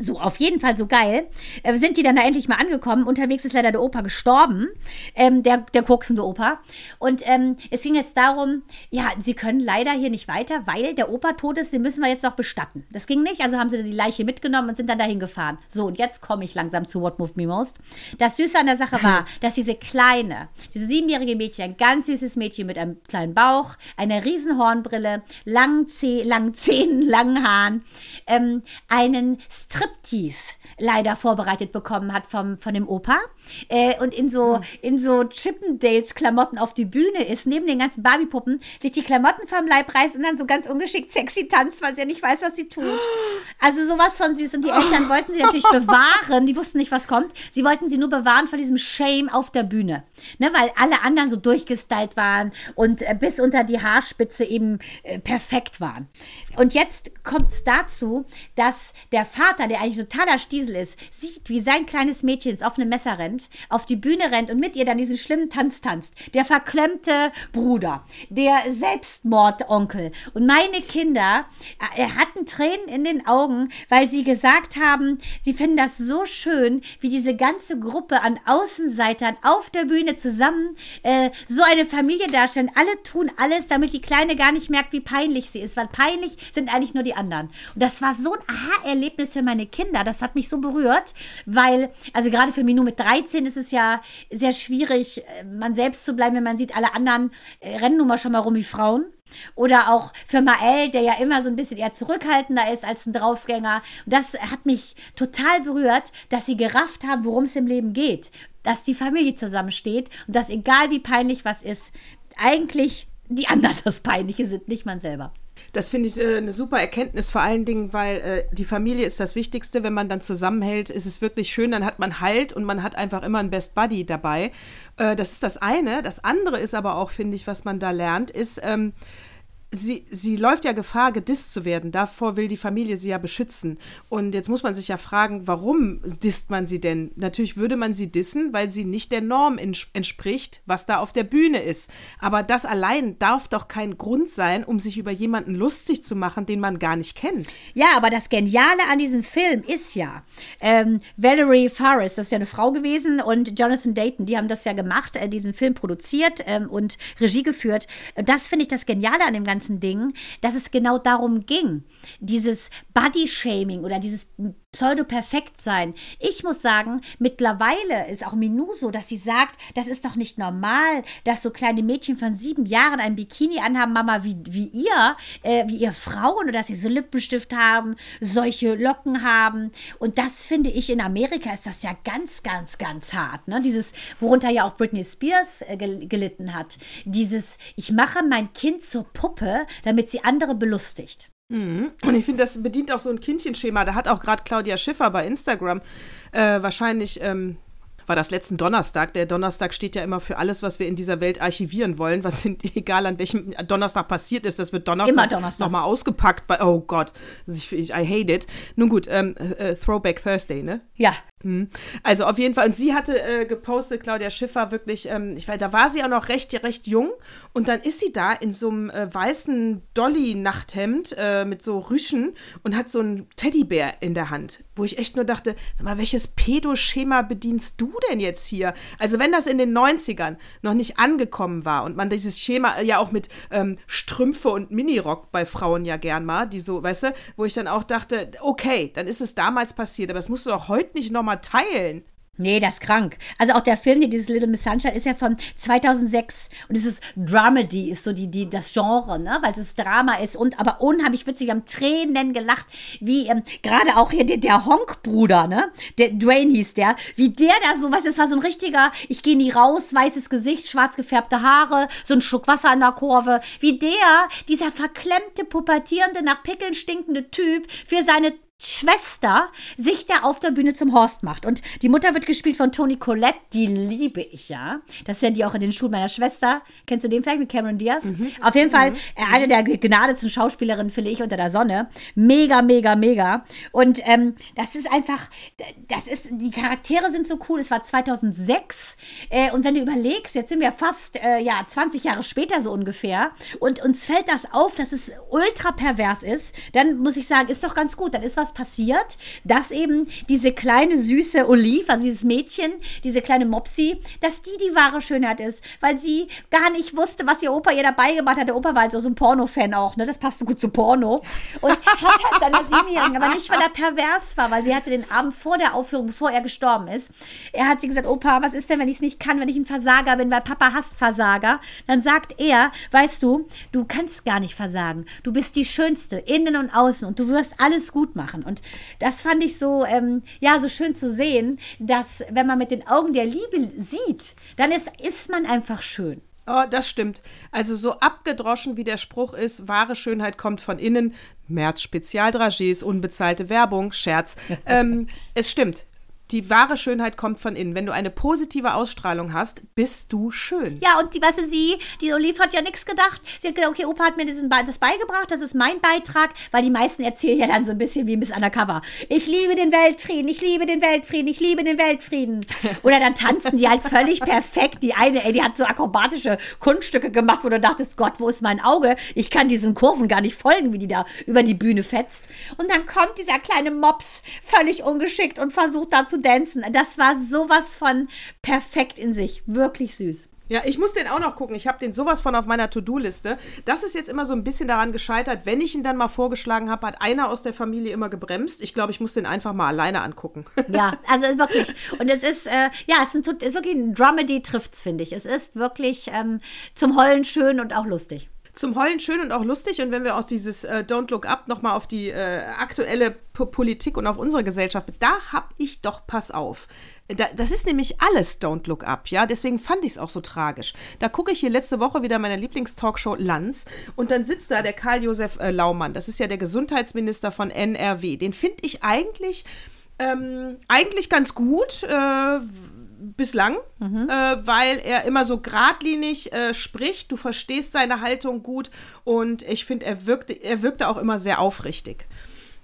So, auf jeden Fall so geil. Äh, sind die dann da endlich mal angekommen. Unterwegs ist leider der Opa gestorben. Ähm, der, der koksende Opa. Und ähm, es ging jetzt darum, ja, sie können leider hier nicht weiter, weil der Opa tot ist, den müssen wir jetzt noch bestatten. Das ging nicht, also haben sie die Leiche mitgenommen und sind dann dahin gefahren. So, und jetzt komme ich langsam zu What Moved Me Most. Das Süße an der Sache war, dass diese kleine, diese siebenjährige Mädchen, ein ganz süßes Mädchen mit einem kleinen Bauch, einer riesen Hornbrille, langen, Zeh langen Zähnen, langen Haaren, ähm, einen Strip Striptease leider vorbereitet bekommen hat vom, von dem Opa äh, und in so, in so Chippendales-Klamotten auf die Bühne ist, neben den ganzen Barbie-Puppen, sich die Klamotten vom Leib reißt und dann so ganz ungeschickt sexy tanzt, weil sie ja nicht weiß, was sie tut. Also sowas von süß. Und die Eltern wollten sie natürlich bewahren. Die wussten nicht, was kommt. Sie wollten sie nur bewahren vor diesem Shame auf der Bühne. Ne, weil alle anderen so durchgestylt waren und äh, bis unter die Haarspitze eben äh, perfekt waren. Und jetzt kommt es dazu, dass der Vater, der eigentlich totaler Stiesel ist, sieht, wie sein kleines Mädchen ins offene Messer rennt, auf die Bühne rennt und mit ihr dann diesen schlimmen Tanz tanzt. Der verklemmte Bruder, der Selbstmordonkel. Und meine Kinder äh, hatten Tränen in den Augen, weil sie gesagt haben, sie finden das so schön, wie diese ganze Gruppe an Außenseitern auf der Bühne zusammen äh, so eine Familie darstellen. Alle tun alles, damit die Kleine gar nicht merkt, wie peinlich sie ist, weil peinlich sind eigentlich nur die anderen. Und das war so ein Aha-Erlebnis für meine Kinder. Das hat mich so berührt, weil, also gerade für Minu mit 13 ist es ja sehr schwierig, äh, man selbst zu bleiben, wenn man sieht, alle anderen äh, rennen nun mal schon mal rum wie Frauen. Oder auch für Mael, der ja immer so ein bisschen eher zurückhaltender ist als ein Draufgänger. Und das hat mich total berührt, dass sie gerafft haben, worum es im Leben geht. Dass die Familie zusammensteht und dass egal wie peinlich was ist, eigentlich die anderen das Peinliche sind, nicht man selber. Das finde ich äh, eine super Erkenntnis, vor allen Dingen, weil äh, die Familie ist das Wichtigste. Wenn man dann zusammenhält, ist es wirklich schön, dann hat man Halt und man hat einfach immer einen Best Buddy dabei. Äh, das ist das eine. Das andere ist aber auch, finde ich, was man da lernt, ist, ähm, sie, sie läuft ja Gefahr, gedisst zu werden. Davor will die Familie sie ja beschützen. Und jetzt muss man sich ja fragen, warum disst man sie denn? Natürlich würde man sie dissen, weil sie nicht der Norm entspricht, was da auf der Bühne ist. Aber das allein darf doch kein Grund sein, um sich über jemanden lustig zu machen, den man gar nicht kennt. Ja, aber das Geniale an diesem Film ist ja, ähm, Valerie Faris, das ist ja eine Frau gewesen, und Jonathan Dayton, die haben das ja gemacht, äh, diesen Film produziert ähm, und Regie geführt. Das finde ich das Geniale an dem ganzen ganzen Ding, dass es genau darum ging. Dieses Body-Shaming oder dieses Pseudo-Perfekt-Sein. Ich muss sagen, mittlerweile ist auch Minou so, dass sie sagt, das ist doch nicht normal, dass so kleine Mädchen von sieben Jahren ein Bikini anhaben, Mama, wie, wie ihr, äh, wie ihr Frauen, oder dass sie so Lippenstift haben, solche Locken haben. Und das finde ich in Amerika ist das ja ganz, ganz, ganz hart. Ne? Dieses, worunter ja auch Britney Spears äh, gelitten hat. Dieses, ich mache mein Kind zur Puppe, damit sie andere belustigt. Mhm. Und ich finde, das bedient auch so ein Kindchenschema. Da hat auch gerade Claudia Schiffer bei Instagram äh, wahrscheinlich. Ähm war das letzten Donnerstag. Der Donnerstag steht ja immer für alles, was wir in dieser Welt archivieren wollen, was sind, egal an welchem Donnerstag passiert ist, das wird Donnerstag, Donnerstag. nochmal ausgepackt. Bei, oh Gott, ich, I hate it. Nun gut, ähm, äh, Throwback Thursday, ne? Ja. Hm. Also auf jeden Fall. Und sie hatte äh, gepostet, Claudia Schiffer, wirklich, ähm, ich weiß, da war sie auch noch recht, recht jung. Und dann ist sie da in so einem äh, weißen Dolly-Nachthemd äh, mit so Rüschen und hat so einen Teddybär in der Hand. Wo ich echt nur dachte, sag mal, welches Pedoschema bedienst du denn jetzt hier? Also wenn das in den 90ern noch nicht angekommen war und man dieses Schema ja auch mit ähm, Strümpfe und Minirock bei Frauen ja gern mal, die so, weißt du, wo ich dann auch dachte, okay, dann ist es damals passiert, aber es musst du doch heute nicht nochmal teilen. Nee, das ist krank. Also auch der Film dieses Little Miss Sunshine, ist ja von 2006 und es ist Dramedy, ist so die, die, das Genre, ne? weil es Drama ist und aber unheimlich witzig. Wir haben Tränen gelacht, wie ähm, gerade auch hier der, der Honk-Bruder, ne? Der Dwayne hieß der, wie der da so, was es war so ein richtiger, ich gehe nie raus, weißes Gesicht, schwarz gefärbte Haare, so ein Schluck Wasser in der Kurve, wie der, dieser verklemmte, pubertierende, nach Pickeln stinkende Typ für seine Schwester sich da auf der Bühne zum Horst macht. Und die Mutter wird gespielt von Toni Collette, die liebe ich ja. Das ist ja die auch in den Schuhen meiner Schwester. Kennst du den vielleicht mit Cameron Diaz? Mhm. Auf jeden Fall äh, eine der begnadetsten Schauspielerinnen, finde ich, unter der Sonne. Mega, mega, mega. Und ähm, das ist einfach, das ist, die Charaktere sind so cool. Es war 2006. Äh, und wenn du überlegst, jetzt sind wir fast, äh, ja, 20 Jahre später so ungefähr. Und uns fällt das auf, dass es ultra pervers ist. Dann muss ich sagen, ist doch ganz gut. Dann ist was passiert, dass eben diese kleine süße Olive, also dieses Mädchen, diese kleine Mopsi, dass die die wahre Schönheit ist, weil sie gar nicht wusste, was ihr Opa ihr dabei gemacht hat. Der Opa war halt so ein Porno-Fan auch, ne? Das passt so gut zu Porno. Und hat halt seine Siebenjährigen, aber nicht, weil er pervers war, weil sie hatte den Abend vor der Aufführung, bevor er gestorben ist, er hat sie gesagt, Opa, was ist denn, wenn ich es nicht kann, wenn ich ein Versager bin, weil Papa hasst Versager? Dann sagt er, weißt du, du kannst gar nicht versagen. Du bist die Schönste, innen und außen und du wirst alles gut machen. Und das fand ich so, ähm, ja, so schön zu sehen, dass wenn man mit den Augen der Liebe sieht, dann ist, ist man einfach schön. Oh, das stimmt. Also so abgedroschen wie der Spruch ist, wahre Schönheit kommt von innen. März Spezialdragés, unbezahlte Werbung, Scherz. ähm, es stimmt. Die wahre Schönheit kommt von innen. Wenn du eine positive Ausstrahlung hast, bist du schön. Ja, und die, weißt du, sie, die Olive hat ja nichts gedacht. Sie hat gedacht, okay, Opa hat mir diesen, das beigebracht, das ist mein Beitrag, weil die meisten erzählen ja dann so ein bisschen wie Miss Undercover. Ich liebe den Weltfrieden, ich liebe den Weltfrieden, ich liebe den Weltfrieden. Oder dann tanzen die halt völlig perfekt. Die eine, ey, die hat so akrobatische Kunststücke gemacht, wo du dachtest, Gott, wo ist mein Auge? Ich kann diesen Kurven gar nicht folgen, wie die da über die Bühne fetzt. Und dann kommt dieser kleine Mops völlig ungeschickt und versucht da zu dancen. Das war sowas von perfekt in sich. Wirklich süß. Ja, ich muss den auch noch gucken. Ich habe den sowas von auf meiner To-Do-Liste. Das ist jetzt immer so ein bisschen daran gescheitert. Wenn ich ihn dann mal vorgeschlagen habe, hat einer aus der Familie immer gebremst. Ich glaube, ich muss den einfach mal alleine angucken. Ja, also wirklich. Und es ist, äh, ja, es ist, ein, ist wirklich ein Dramedy trifft's, finde ich. Es ist wirklich ähm, zum Heulen schön und auch lustig. Zum Heulen schön und auch lustig. Und wenn wir auch dieses äh, Don't Look Up nochmal auf die äh, aktuelle P Politik und auf unsere Gesellschaft, da habe ich doch, pass auf. Da, das ist nämlich alles Don't Look Up, ja. Deswegen fand ich es auch so tragisch. Da gucke ich hier letzte Woche wieder meine Lieblingstalkshow Lanz und dann sitzt da der Karl-Josef äh, Laumann. Das ist ja der Gesundheitsminister von NRW. Den finde ich eigentlich, ähm, eigentlich ganz gut. Äh, bislang, äh, weil er immer so geradlinig äh, spricht. Du verstehst seine Haltung gut und ich finde, er wirkte, er wirkte auch immer sehr aufrichtig.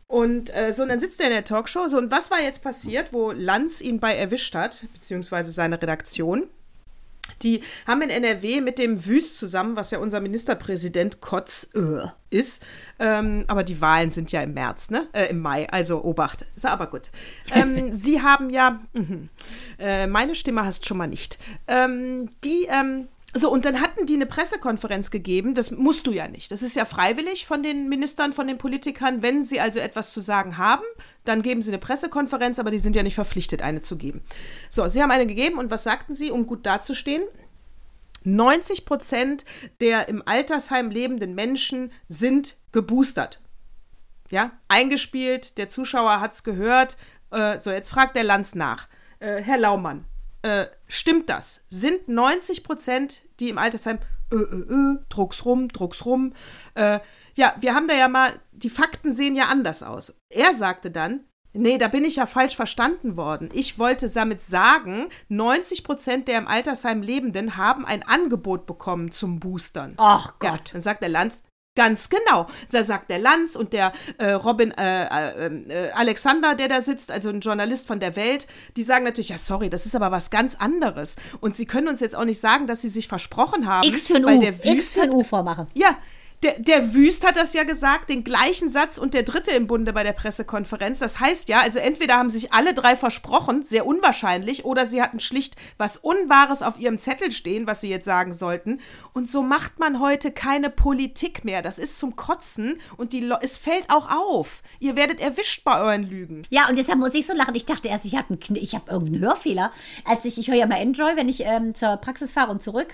Und äh, so, und dann sitzt er in der Talkshow. So, und was war jetzt passiert, wo Lanz ihn bei erwischt hat, beziehungsweise seine Redaktion? Die haben in NRW mit dem Wüst zusammen, was ja unser Ministerpräsident Kotz äh, ist. Ähm, aber die Wahlen sind ja im März, ne? Äh, Im Mai, also Obacht. Ist aber gut. Ähm, sie haben ja, mhm, äh, meine Stimme hast schon mal nicht. Ähm, die, ähm, so, und dann hatten die eine Pressekonferenz gegeben. Das musst du ja nicht. Das ist ja freiwillig von den Ministern, von den Politikern. Wenn sie also etwas zu sagen haben, dann geben sie eine Pressekonferenz, aber die sind ja nicht verpflichtet, eine zu geben. So, sie haben eine gegeben und was sagten sie, um gut dazustehen? 90 Prozent der im Altersheim lebenden Menschen sind geboostert. Ja, eingespielt, der Zuschauer hat es gehört. Äh, so, jetzt fragt der Lanz nach. Äh, Herr Laumann, äh, stimmt das? Sind 90 Prozent, die im Altersheim, äh, äh, äh, druck's rum, druck's rum. Äh, ja, wir haben da ja mal, die Fakten sehen ja anders aus. Er sagte dann, nee, da bin ich ja falsch verstanden worden. Ich wollte damit sagen, 90 Prozent der im Altersheim Lebenden haben ein Angebot bekommen zum Boostern. Ach Ja, Gott. dann sagt der Lanz, ganz genau. Da sagt der Lanz und der äh, Robin äh, äh, äh, Alexander, der da sitzt, also ein Journalist von der Welt, die sagen natürlich, ja, sorry, das ist aber was ganz anderes. Und sie können uns jetzt auch nicht sagen, dass sie sich versprochen haben. X für ein weil U. X für ein U vormachen. ja, Der, der Wüst hat das ja gesagt, den gleichen Satz und der dritte im Bunde bei der Pressekonferenz. Das heißt ja, also entweder haben sich alle drei versprochen, sehr unwahrscheinlich, oder sie hatten schlicht was Unwahres auf ihrem Zettel stehen, was sie jetzt sagen sollten. Und so macht man heute keine Politik mehr. Das ist zum Kotzen und die es fällt auch auf. Ihr werdet erwischt bei euren Lügen. Ja, und deshalb muss ich so lachen. Ich dachte erst, ich habe hab irgendeinen Hörfehler. Als ich, ich höre ja mal Enjoy, wenn ich ähm, zur Praxis fahre und zurück.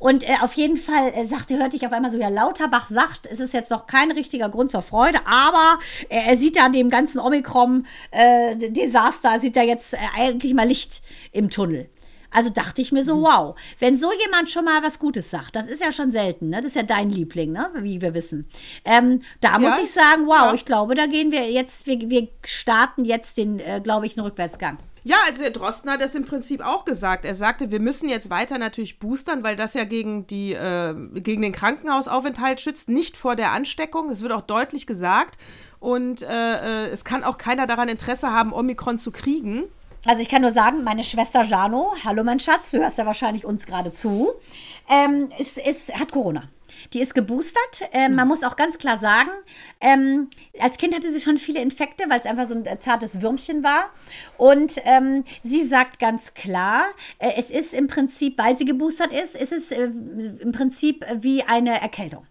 Und äh, auf jeden Fall äh, sagte, hörte ich auf einmal so, ja, Lauterbach sagt, es ist jetzt noch kein richtiger Grund zur Freude, aber äh, er sieht da dem ganzen Omikron-Desaster, sieht er jetzt äh, eigentlich mal Licht im Tunnel. Also dachte ich mir so, wow, wenn so jemand schon mal was Gutes sagt, das ist ja schon selten, ne? Das ist ja dein Liebling, ne? Wie wir wissen. Ähm, da muss Ja, ich sagen, wow, ja. ich glaube, da gehen wir jetzt, wir, wir starten jetzt den, äh, glaube ich, einen Rückwärtsgang. Ja, also der Drosten hat das im Prinzip auch gesagt. Er sagte, wir müssen jetzt weiter natürlich boostern, weil das ja gegen, die, äh, gegen den Krankenhausaufenthalt schützt, nicht vor der Ansteckung. Das wird auch deutlich gesagt. Und äh, äh, es kann auch keiner daran Interesse haben, Omikron zu kriegen. Also ich kann nur sagen, meine Schwester Jano, hallo mein Schatz, du hörst ja wahrscheinlich uns gerade zu, ähm, ist, ist, hat Corona. Die ist geboostert. Ähm, man muss auch ganz klar sagen, ähm, als Kind hatte sie schon viele Infekte, weil es einfach so ein äh, zartes Würmchen war. Und ähm, sie sagt ganz klar, äh, es ist im Prinzip, weil sie geboostert ist, ist es äh, im Prinzip wie eine Erkältung.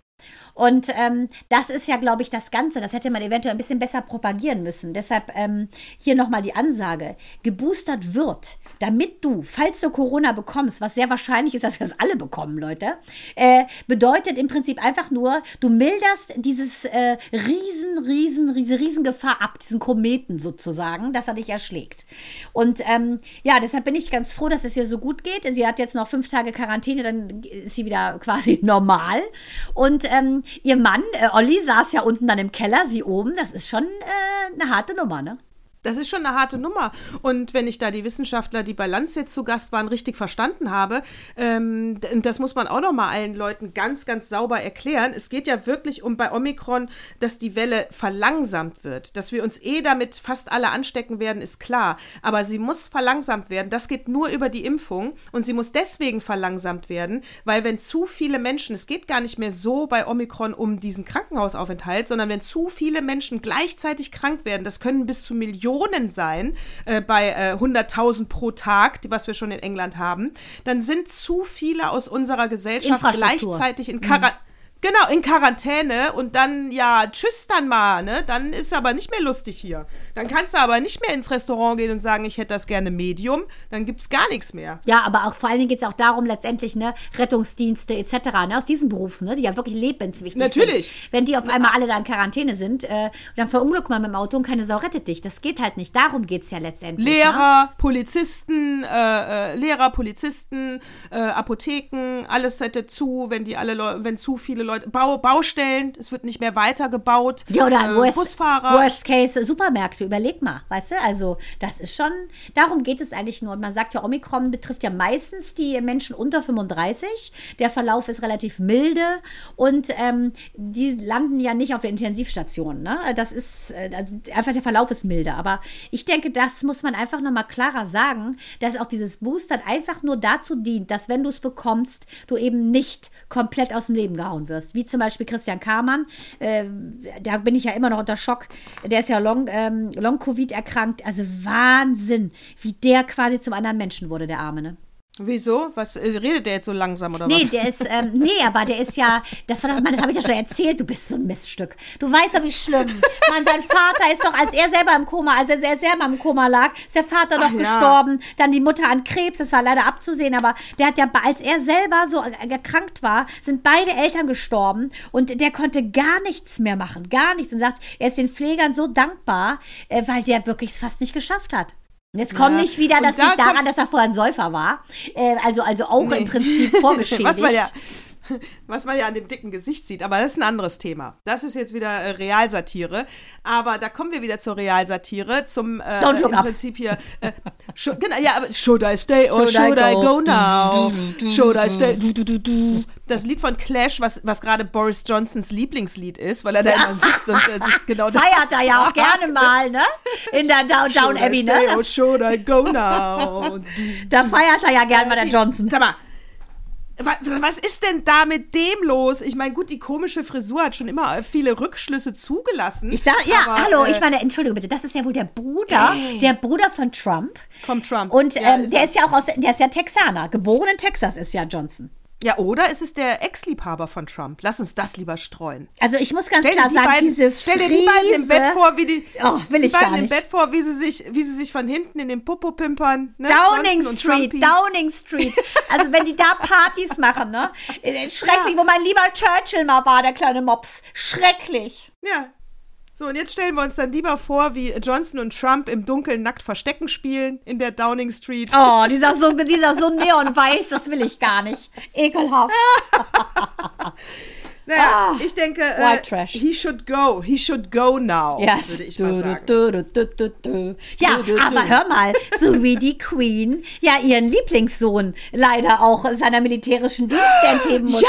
Und ähm, das ist ja, glaube ich, das Ganze. Das hätte man eventuell ein bisschen besser propagieren müssen. Deshalb ähm, hier nochmal die Ansage. Geboostert wird, damit du, falls du Corona bekommst, was sehr wahrscheinlich ist, dass wir das alle bekommen, Leute, äh, bedeutet im Prinzip einfach nur, du milderst dieses äh, riesen, riesen, riesen, riesen Gefahr ab, diesen Kometen sozusagen, dass er dich erschlägt. Und ähm, ja, deshalb bin ich ganz froh, dass es ihr so gut geht. Sie hat jetzt noch fünf Tage Quarantäne, dann ist sie wieder quasi normal. Und ähm, ihr Mann, äh, Olli, saß ja unten dann im Keller, sie oben. Das ist schon äh, eine harte Nummer, ne? Das ist schon eine harte Nummer. Und wenn ich da die Wissenschaftler, die bei Lanz jetzt zu Gast waren, richtig verstanden habe, ähm, das muss man auch noch mal allen Leuten ganz, ganz sauber erklären. Es geht ja wirklich um bei Omikron, dass die Welle verlangsamt wird. Dass wir uns eh damit fast alle anstecken werden, ist klar. Aber sie muss verlangsamt werden. Das geht nur über die Impfung. Und sie muss deswegen verlangsamt werden, weil wenn zu viele Menschen, es geht gar nicht mehr so bei Omikron um diesen Krankenhausaufenthalt, sondern wenn zu viele Menschen gleichzeitig krank werden, das können bis zu Millionen sein äh, bei äh, 100.000 pro Tag, die, was wir schon in England haben, dann sind zu viele aus unserer Gesellschaft gleichzeitig in Quarantäne. Genau, in Quarantäne und dann, ja, tschüss dann mal, ne? Dann ist aber nicht mehr lustig hier. Dann kannst du aber nicht mehr ins Restaurant gehen und sagen, ich hätte das gerne Medium. Dann gibt's gar nichts mehr. Ja, aber auch vor allen Dingen geht es auch darum, letztendlich, ne, Rettungsdienste etc., ne, aus diesen Berufen, ne, die ja wirklich lebenswichtig Natürlich. sind. Wenn die auf einmal alle da in Quarantäne sind, äh, dann verunglückt man mit dem Auto und keine Sau rettet dich. Das geht halt nicht. Darum geht es ja letztendlich. Ne? Lehrer, Polizisten, äh, äh, Lehrer, Polizisten, äh, Apotheken, alles hätte zu, wenn die alle wenn zu viele Leute, Bau Baustellen, es wird nicht mehr weitergebaut. Ja, oder äh, worst, Busfahrer. Worst Case Supermärkte, überleg mal, weißt du? Also, das ist schon, darum geht es eigentlich nur. Und man sagt ja, Omikron betrifft ja meistens die Menschen unter 35. Der Verlauf ist relativ milde und ähm, die landen ja nicht auf der Intensivstation. Ne? Das ist äh, also einfach der Verlauf ist milde. Aber ich denke, das muss man einfach nochmal klarer sagen, dass auch dieses Booster einfach nur dazu dient, dass wenn du es bekommst, du eben nicht komplett aus dem Leben gehauen wirst. Wie zum Beispiel Christian Kamann, äh, da bin ich ja immer noch unter Schock. Der ist ja Long, ähm, Long-Covid erkrankt. Also Wahnsinn, wie der quasi zum anderen Menschen wurde, der Arme, ne? Wieso? Was äh, redet der jetzt so langsam oder Nee, was? der ist, ähm, nee, aber der ist ja, das war doch, Mann, das habe ich ja schon erzählt, du bist so ein Miststück. Du weißt doch, wie schlimm. Mann, sein Vater ist doch, als er selber im Koma, als er selber im Koma lag, ist der Vater doch Ach ja. gestorben, dann die Mutter an Krebs, das war leider abzusehen, aber der hat ja, als er selber so erkrankt war, sind beide Eltern gestorben und der konnte gar nichts mehr machen, gar nichts und sagt, er ist den Pflegern so dankbar, äh, weil der wirklich es fast nicht geschafft hat. Jetzt komm Ja. nicht wieder, das da liegt daran, dass er vorher ein Säufer war. Äh, also, also auch im Prinzip vorgeschädigt. was man ja was man ja an dem dicken Gesicht sieht, aber das ist ein anderes Thema. Das ist jetzt wieder äh, Realsatire, aber da kommen wir wieder zur Realsatire, zum äh, Don't look im up. Prinzip hier äh, scho- genau, ja, aber should I stay or Should should, I I, go? go, now? Should I stay? Du, du, du, du. Das Lied von Clash, was, was gerade Boris Johnsons Lieblingslied ist, weil er da immer sitzt und äh, sich genau das feiert er ja auch gerne mal, ne? In der Downtown Should Abbey, I stay ne? or should I go now? Da feiert er ja gerne mal der Johnson. Sag mal, was ist denn da mit dem los? Ich meine, gut, die komische Frisur hat schon immer viele Rückschlüsse zugelassen. Ich sag, ja, aber, hallo, äh, ich meine, Entschuldigung bitte, das ist ja wohl der Bruder, der Bruder von Trump. Vom Trump. Und Ja, ähm, ist der er. ist ja auch aus, der ist ja Texaner. Geboren in Texas ist ja Johnson. Ja, oder ist es der Ex-Liebhaber von Trump? Lass uns das lieber streuen. Also ich muss ganz Stell klar die sagen, beiden, diese stell dir die beiden im Bett Friese- vor, wie die, Oh, will die ich beiden im. Bett vor, wie sie sich, wie sie sich von hinten in den Popo pimpern. Ne? Downing Johnson Street. Downing Street. Also wenn die da Partys machen, ne? Schrecklich, wo mein lieber Churchill mal war, der kleine Mops. Schrecklich. Ja. So, und jetzt stellen wir uns dann lieber vor, wie Johnson und Trump im Dunkeln nackt Verstecken spielen in der Downing Street. Oh, dieser so, dieser so neonweiß, das will ich gar nicht. Ekelhaft. Naja, Ah, ich denke, äh, Trash. he should go, he should go now, Yes. würde ich mal sagen. Du, du, du, du, du. Ja, Du, du, du. aber hör mal, so wie die Queen ja ihren Lieblingssohn leider auch seiner militärischen Dienste entheben musste.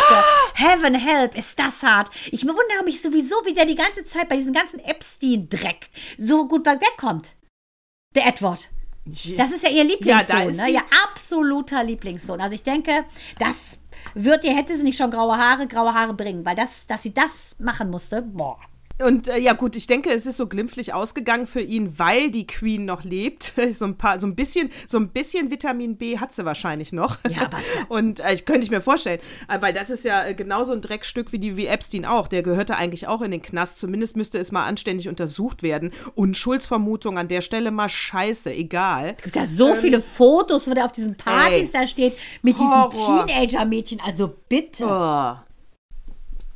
Heaven help, ist das hart. Ich wundere mich sowieso, wie der die ganze Zeit bei diesem ganzen Epstein-Dreck so gut wegkommt. Der Edward. Das ist ja ihr Ja, Lieblingssohn, ist ne? Ihr absoluter Lieblingssohn. Also ich denke, das wird ihr, hätte sie nicht schon graue Haare, graue Haare bringen, weil das, dass sie das machen musste, boah. Und äh, ja gut, ich denke, es ist so glimpflich ausgegangen für ihn, weil die Queen noch lebt. So ein paar, so ein bisschen, so ein bisschen Vitamin B hat sie wahrscheinlich noch. Ja, so- Und äh, ich könnte ich mir vorstellen, äh, weil das ist ja äh, genauso ein Dreckstück wie die wie Epstein auch. Der gehörte eigentlich auch in den Knast. Zumindest müsste es mal anständig untersucht werden. Unschuldsvermutung an der Stelle mal scheiße, egal. gibt ja so viele Fotos, wo der auf diesen Partys ey, da steht, mit Horror. diesen Teenager-Mädchen. Also bitte. Oh.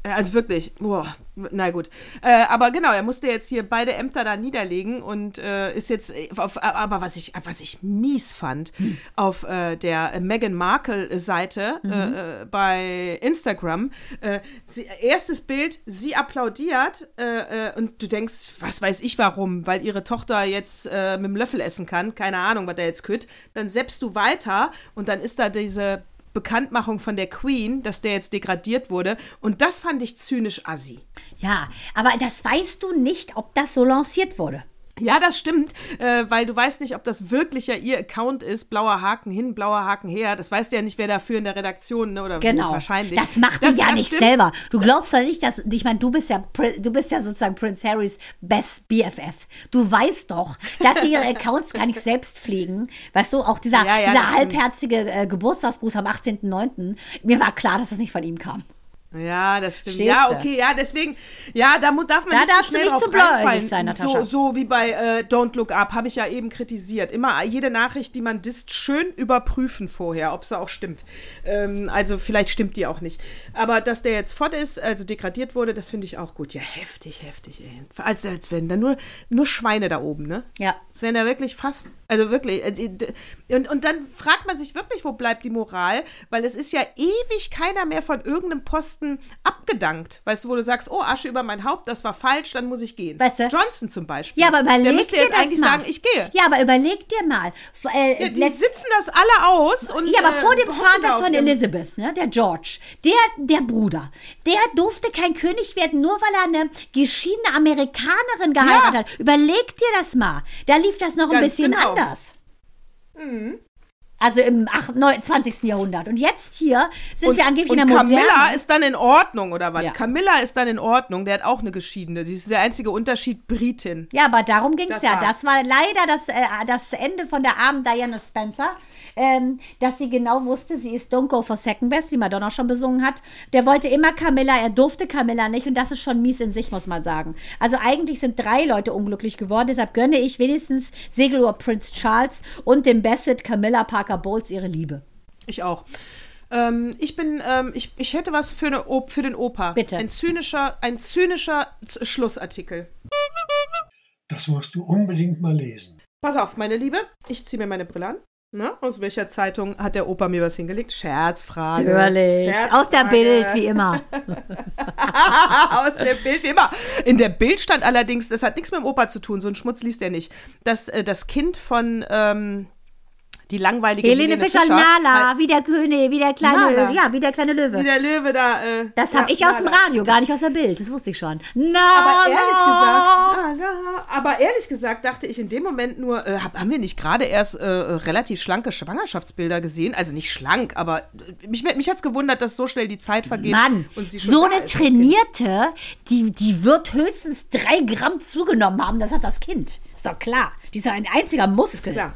Also wirklich, boah, na gut. Äh, aber genau, er musste jetzt hier beide Ämter da niederlegen und äh, ist jetzt, äh, auf, aber was ich, was ich mies fand, auf äh, der Meghan Markle-Seite äh, äh, bei Instagram, äh, sie, erstes Bild, sie applaudiert äh, äh, und du denkst, was weiß ich warum, weil ihre Tochter jetzt äh, mit dem Löffel essen kann, keine Ahnung, was der jetzt kütt, dann seppst du weiter und dann ist da diese Bekanntmachung von der Queen, dass der jetzt degradiert wurde. Und das fand ich zynisch assi. Ja, aber das weißt du nicht, ob das so lanciert wurde. Ja, das stimmt, äh, weil du weißt nicht, ob das wirklich ja ihr Account ist. Blauer Haken hin, blauer Haken her. Das weißt ja nicht, wer dafür in der Redaktion ne, oder Genau. wahrscheinlich. Das macht sie Das- ja das nicht stimmt. selber. Du glaubst doch nicht, dass. Ich meine, du bist ja du bist ja sozusagen Prince Harrys Best BFF. Du weißt doch, dass sie ihre Accounts gar nicht selbst pflegen. Weißt du, auch dieser, Ja, ja, dieser halbherzige äh, Geburtstagsgruß am 18.09. Mir war klar, dass das nicht von ihm kam. Ja, das stimmt. Verstehst Ja, du? okay, ja, deswegen, ja, da darf man Da nicht darfst zu du schnell nicht drauf zu reinfallen. sein, Natascha. So, so wie bei äh, Don't Look Up, habe ich ja eben kritisiert. Immer jede Nachricht, die man disst, schön überprüfen vorher, ob sie auch stimmt. Ähm, also vielleicht stimmt die auch nicht. Aber dass der jetzt fort ist, also degradiert wurde, das finde ich auch gut. Ja, heftig, heftig, ey. Als, als wenn da nur, nur Schweine da oben, ne? Ja. Es wären da wirklich fast, also wirklich, d- und, und dann fragt man sich wirklich, wo bleibt die Moral, weil es ist ja ewig keiner mehr von irgendeinem Posten abgedankt. Weißt du, wo du sagst, oh, Asche über mein Haupt, das war falsch, dann muss ich gehen. Weißt du? Johnson zum Beispiel. Ja, aber überleg Der müsste dir jetzt das eigentlich mal. sagen, ich gehe. Ja, aber überleg dir mal. Äh, Ja, die sitzen das alle aus und Ja, aber äh, vor dem Vater von Elizabeth, ne, der George, der, der Bruder, der durfte kein König werden, nur weil er eine geschiedene Amerikanerin geheiratet Ja. hat. Überleg dir das mal. Da lief das noch ein Ganz bisschen genau. anders. Also im 8, 9, 20. Jahrhundert. Und jetzt hier sind Und, wir angeblich in der Moderne. Camilla ist dann in Ordnung, oder was? Ja. Camilla ist dann in Ordnung, der hat auch eine geschiedene. Sie ist der einzige Unterschied, Britin. Ja, aber darum ging es Das ja. war's. Das war leider das, äh, das Ende von der armen Diana Spencer, ähm, dass sie genau wusste, sie ist Don't Go for Second Best, wie Madonna schon besungen hat. Der wollte immer Camilla, er durfte Camilla nicht und das ist schon mies in sich, muss man sagen. Also eigentlich sind drei Leute unglücklich geworden, deshalb gönne ich wenigstens Segelohr Prince Charles und dem Bassett Camilla Parker Bowles ihre Liebe. Ich auch. Ähm, ich bin, ähm, ich, ich hätte was für, eine Op für den Opa. Bitte. Ein zynischer, ein zynischer Z Schlussartikel. Das musst du unbedingt mal lesen. Pass auf, meine Liebe, ich ziehe mir meine Brille an. Na, aus welcher Zeitung hat der Opa mir was hingelegt? Scherzfrage. Natürlich. Scherzfrage. Aus der Bild, wie immer. Aus der Bild, wie immer. In der Bild stand allerdings, das hat nichts mit dem Opa zu tun, so ein Schmutz liest er nicht, dass äh, das Kind von, ähm, Die langweilige Helene Fischer, Nala, wie der König, wie der kleine, Nala. ja, wie der kleine Löwe. Wie der Löwe da. Äh, das ja, habe ich aus dem Nala. Radio, gar nicht aus der Bild. Das wusste ich schon. Nala. Aber ehrlich gesagt, Nala, aber ehrlich gesagt dachte ich in dem Moment nur, äh, hab, haben wir nicht gerade erst äh, relativ schlanke Schwangerschaftsbilder gesehen? Also nicht schlank, aber äh, mich, mich hat es gewundert, dass so schnell die Zeit vergeht. Mann, so eine ist, das trainierte, die, die wird höchstens drei Gramm zugenommen haben. Das hat das Kind. Ist doch klar. Die ist ja ein einziger Muskel. Klar.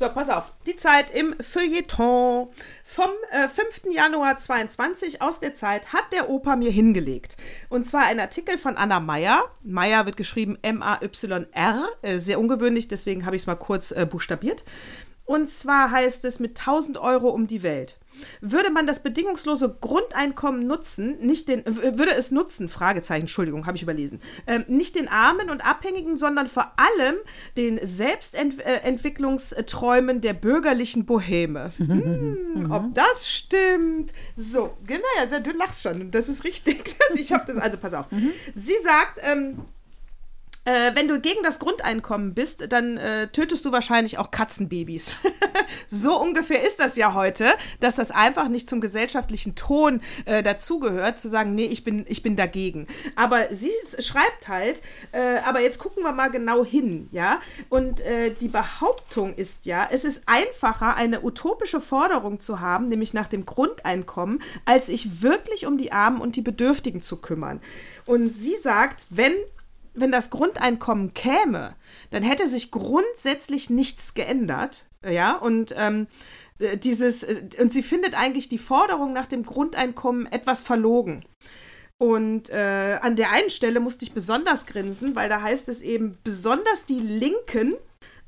So, pass auf. Die Zeit im Feuilleton vom äh, 5. Januar 22 aus der Zeit hat der Opa mir hingelegt. Und zwar ein Artikel von Anna Meyer. Meyer wird geschrieben M-A-Y-R. Äh, sehr ungewöhnlich, deswegen habe ich es mal kurz äh, buchstabiert. Und zwar heißt es mit 1000 Euro um die Welt. Würde man das bedingungslose Grundeinkommen nutzen, nicht den, äh, würde es nutzen, Fragezeichen, Entschuldigung, habe ich überlesen, ähm, nicht den Armen und Abhängigen, sondern vor allem den Selbstentwicklungsträumen der bürgerlichen Boheme. Hm, ob das stimmt? So, genau, ja, du lachst schon, das ist richtig. Ich habe das, also pass auf. Sie sagt, ähm, äh, wenn du gegen das Grundeinkommen bist, dann äh, tötest du wahrscheinlich auch Katzenbabys. so ungefähr ist das ja heute, dass das einfach nicht zum gesellschaftlichen Ton äh, dazugehört, zu sagen, nee, ich bin, ich bin dagegen. Aber sie schreibt halt, äh, aber jetzt gucken wir mal genau hin, ja. Und äh, die Behauptung ist ja, es ist einfacher, eine utopische Forderung zu haben, nämlich nach dem Grundeinkommen, als sich wirklich um die Armen und die Bedürftigen zu kümmern. Und sie sagt, wenn wenn das Grundeinkommen käme, dann hätte sich grundsätzlich nichts geändert. Ja, und ähm, äh, dieses, äh, und sie findet eigentlich die Forderung nach dem Grundeinkommen etwas verlogen. Und äh, an der einen Stelle musste ich besonders grinsen, weil da heißt es eben, besonders die Linken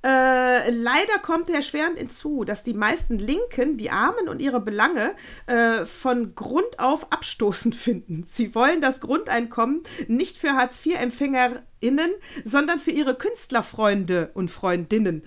äh, leider kommt erschwerend hinzu, dass die meisten Linken die Armen und ihre Belange äh, von Grund auf abstoßend finden. Sie wollen das Grundeinkommen nicht für Hartz-IV-EmpfängerInnen, sondern für ihre Künstlerfreunde und Freundinnen.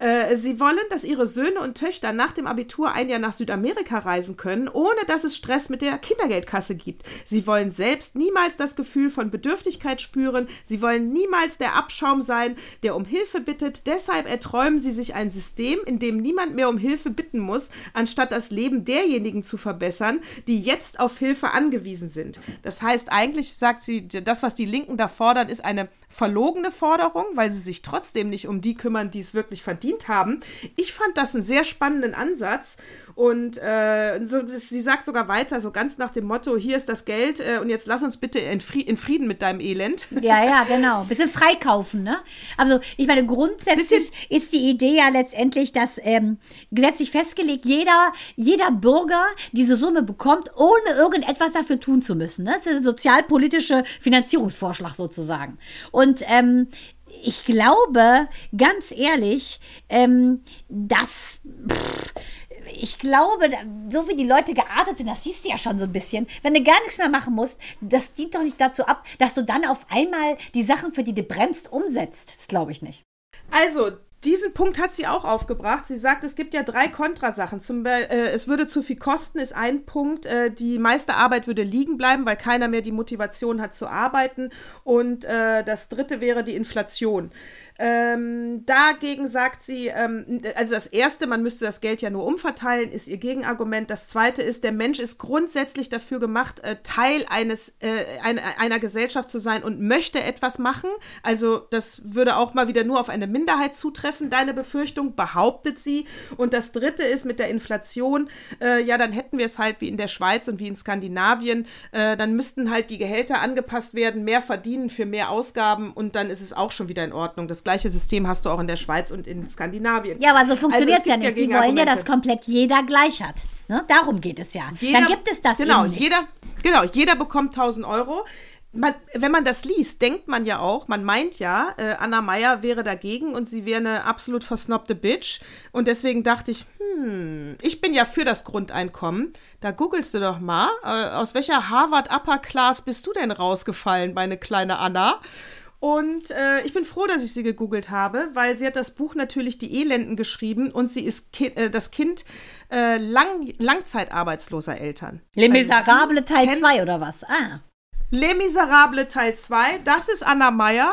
Äh, sie wollen, dass ihre Söhne und Töchter nach dem Abitur ein Jahr nach Südamerika reisen können, ohne dass es Stress mit der Kindergeldkasse gibt. Sie wollen selbst niemals das Gefühl von Bedürftigkeit spüren. Sie wollen niemals der Abschaum sein, der um Hilfe bittet. Deshalb erträumen sie sich ein System, in dem niemand mehr um Hilfe bitten muss, anstatt das Leben derjenigen zu verbessern, die jetzt auf Hilfe angewiesen sind. Das heißt, eigentlich sagt sie, das, was die Linken da fordern, ist eine verlogene Forderung, weil sie sich trotzdem nicht um die kümmern, die es wirklich verdient haben. Ich fand das einen sehr spannenden Ansatz. Und äh, so, sie sagt sogar weiter, so ganz nach dem Motto, hier ist das Geld äh, und jetzt lass uns bitte in, Fri in Frieden mit deinem Elend. Ja, ja, genau. Bisschen freikaufen, ne? Also, ich meine, grundsätzlich ist die Idee ja letztendlich, dass ähm, gesetzlich festgelegt, jeder, jeder Bürger diese Summe bekommt, ohne irgendetwas dafür tun zu müssen. Ne? Das ist der sozialpolitische Finanzierungsvorschlag sozusagen. Und ähm, ich glaube, ganz ehrlich, ähm, dass. Ich glaube, so wie die Leute geartet sind, das siehst du ja schon so ein bisschen, wenn du gar nichts mehr machen musst, das dient doch nicht dazu ab, dass du dann auf einmal die Sachen, für die du bremst, umsetzt. Das glaube ich nicht. Also, diesen Punkt hat sie auch aufgebracht. Sie sagt, es gibt ja drei Kontrasachen. Zum Be äh, es würde zu viel kosten, ist ein Punkt. Äh, die meiste Arbeit würde liegen bleiben, weil keiner mehr die Motivation hat zu arbeiten. Und äh, das dritte wäre die Inflation. Ähm, dagegen sagt sie, ähm, also das erste, man müsste das Geld ja nur umverteilen, ist ihr Gegenargument. Das zweite ist, der Mensch ist grundsätzlich dafür gemacht, äh, Teil eines, äh, einer, einer Gesellschaft zu sein und möchte etwas machen. Also das würde auch mal wieder nur auf eine Minderheit zutreffen, deine Befürchtung, behauptet sie. Und das dritte ist mit der Inflation, äh, ja, dann hätten wir es halt wie in der Schweiz und wie in Skandinavien, äh, dann müssten halt die Gehälter angepasst werden, mehr verdienen für mehr Ausgaben und dann ist es auch schon wieder in Ordnung. Das gleiche System hast du auch in der Schweiz und in Skandinavien. Ja, aber so funktioniert Also es ja nicht. Die wollen ja, dass komplett jeder gleich hat. Ne? Darum geht es ja. Dann gibt es das genau, eben nicht. Jeder, genau, jeder bekommt 1000 Euro. Man, wenn man das liest, denkt man ja auch, man meint ja, äh, Anna Meyer wäre dagegen und sie wäre eine absolut versnobte Bitch. Und deswegen dachte ich, hm, ich bin ja für das Grundeinkommen. Da googelst du doch mal, äh, aus welcher Harvard Upper Class bist du denn rausgefallen, meine kleine Anna? Und äh, ich bin froh, dass ich sie gegoogelt habe, weil sie hat das Buch natürlich Die Elenden geschrieben und sie ist ki äh, das Kind äh, lang langzeitarbeitsloser Eltern. Les Also Miserable Teil kennt 2 oder was? Ah. Les Miserables Teil 2, das ist Anna Meyer.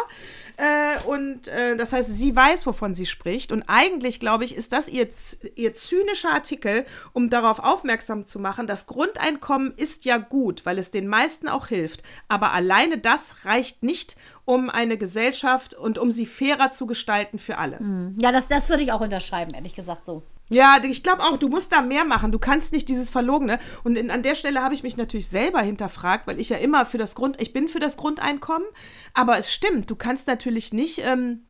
Äh, und äh, das heißt, sie weiß, wovon sie spricht. Und eigentlich, glaube ich, ist das ihr, ihr zynischer Artikel, um darauf aufmerksam zu machen, das Grundeinkommen ist ja gut, weil es den meisten auch hilft. Aber alleine das reicht nicht, um eine Gesellschaft und um sie fairer zu gestalten für alle. Ja, das, das würde ich auch unterschreiben, ehrlich gesagt so. Ja, ich glaube auch, du musst da mehr machen. Du kannst nicht dieses Verlogene. Und in, an der Stelle habe ich mich natürlich selber hinterfragt, weil ich ja immer für das Grund, ich bin für das Grundeinkommen, aber es stimmt, du kannst natürlich nicht, ähm,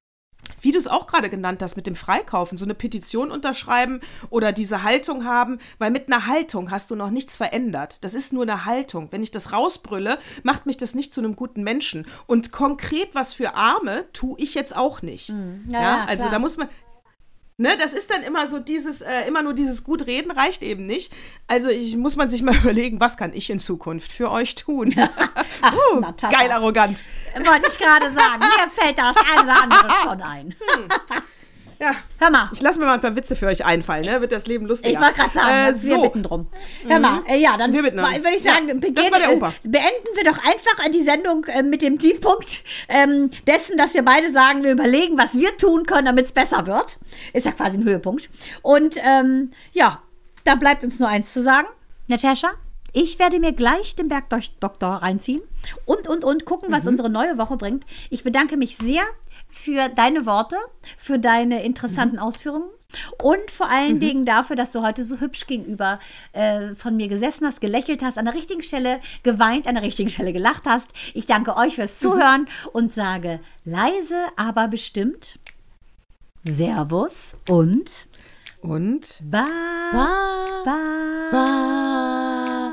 wie du es auch gerade genannt hast, mit dem Freikaufen, so eine Petition unterschreiben oder diese Haltung haben, weil mit einer Haltung hast du noch nichts verändert. Das ist nur eine Haltung. Wenn ich das rausbrülle, macht mich das nicht zu einem guten Menschen. Und konkret was für Arme tue ich jetzt auch nicht. Ja, Ja, ja, also klar. da muss man, Ne, das ist dann immer so dieses, äh, immer nur dieses gut reden reicht eben nicht. Also ich muss man sich mal überlegen, was kann ich in Zukunft für euch tun? uh, Natascha. geil arrogant. Wollte ich gerade sagen. Mir fällt da das eine oder andere schon ein. Ja, Hör mal. ich lasse mir mal ein paar Witze für euch einfallen, ne? Wird das Leben lustiger. Ich wollte gerade sagen, äh, wir so. bitten drum. Hör mal, äh, ja, dann Wir würde ich sagen, Ja, beginn, das war der Opa. äh, beenden wir doch einfach die Sendung äh, mit dem Tiefpunkt ähm, dessen, dass wir beide sagen, wir überlegen, was wir tun können, damit es besser wird. Ist ja quasi ein Höhepunkt. Und ähm, ja, da bleibt uns nur eins zu sagen. Natascha, ich werde mir gleich den Bergdoktor reinziehen und, und, und gucken, Mhm. was unsere neue Woche bringt. Ich bedanke mich sehr für deine Worte, für deine interessanten Ausführungen und vor allen Dingen dafür, dass du heute so hübsch gegenüber äh, von mir gesessen hast, gelächelt hast, an der richtigen Stelle geweint, an der richtigen Stelle gelacht hast. Ich danke euch fürs Zuhören und sage leise, aber bestimmt Servus und Und Bye. Bye. Bye.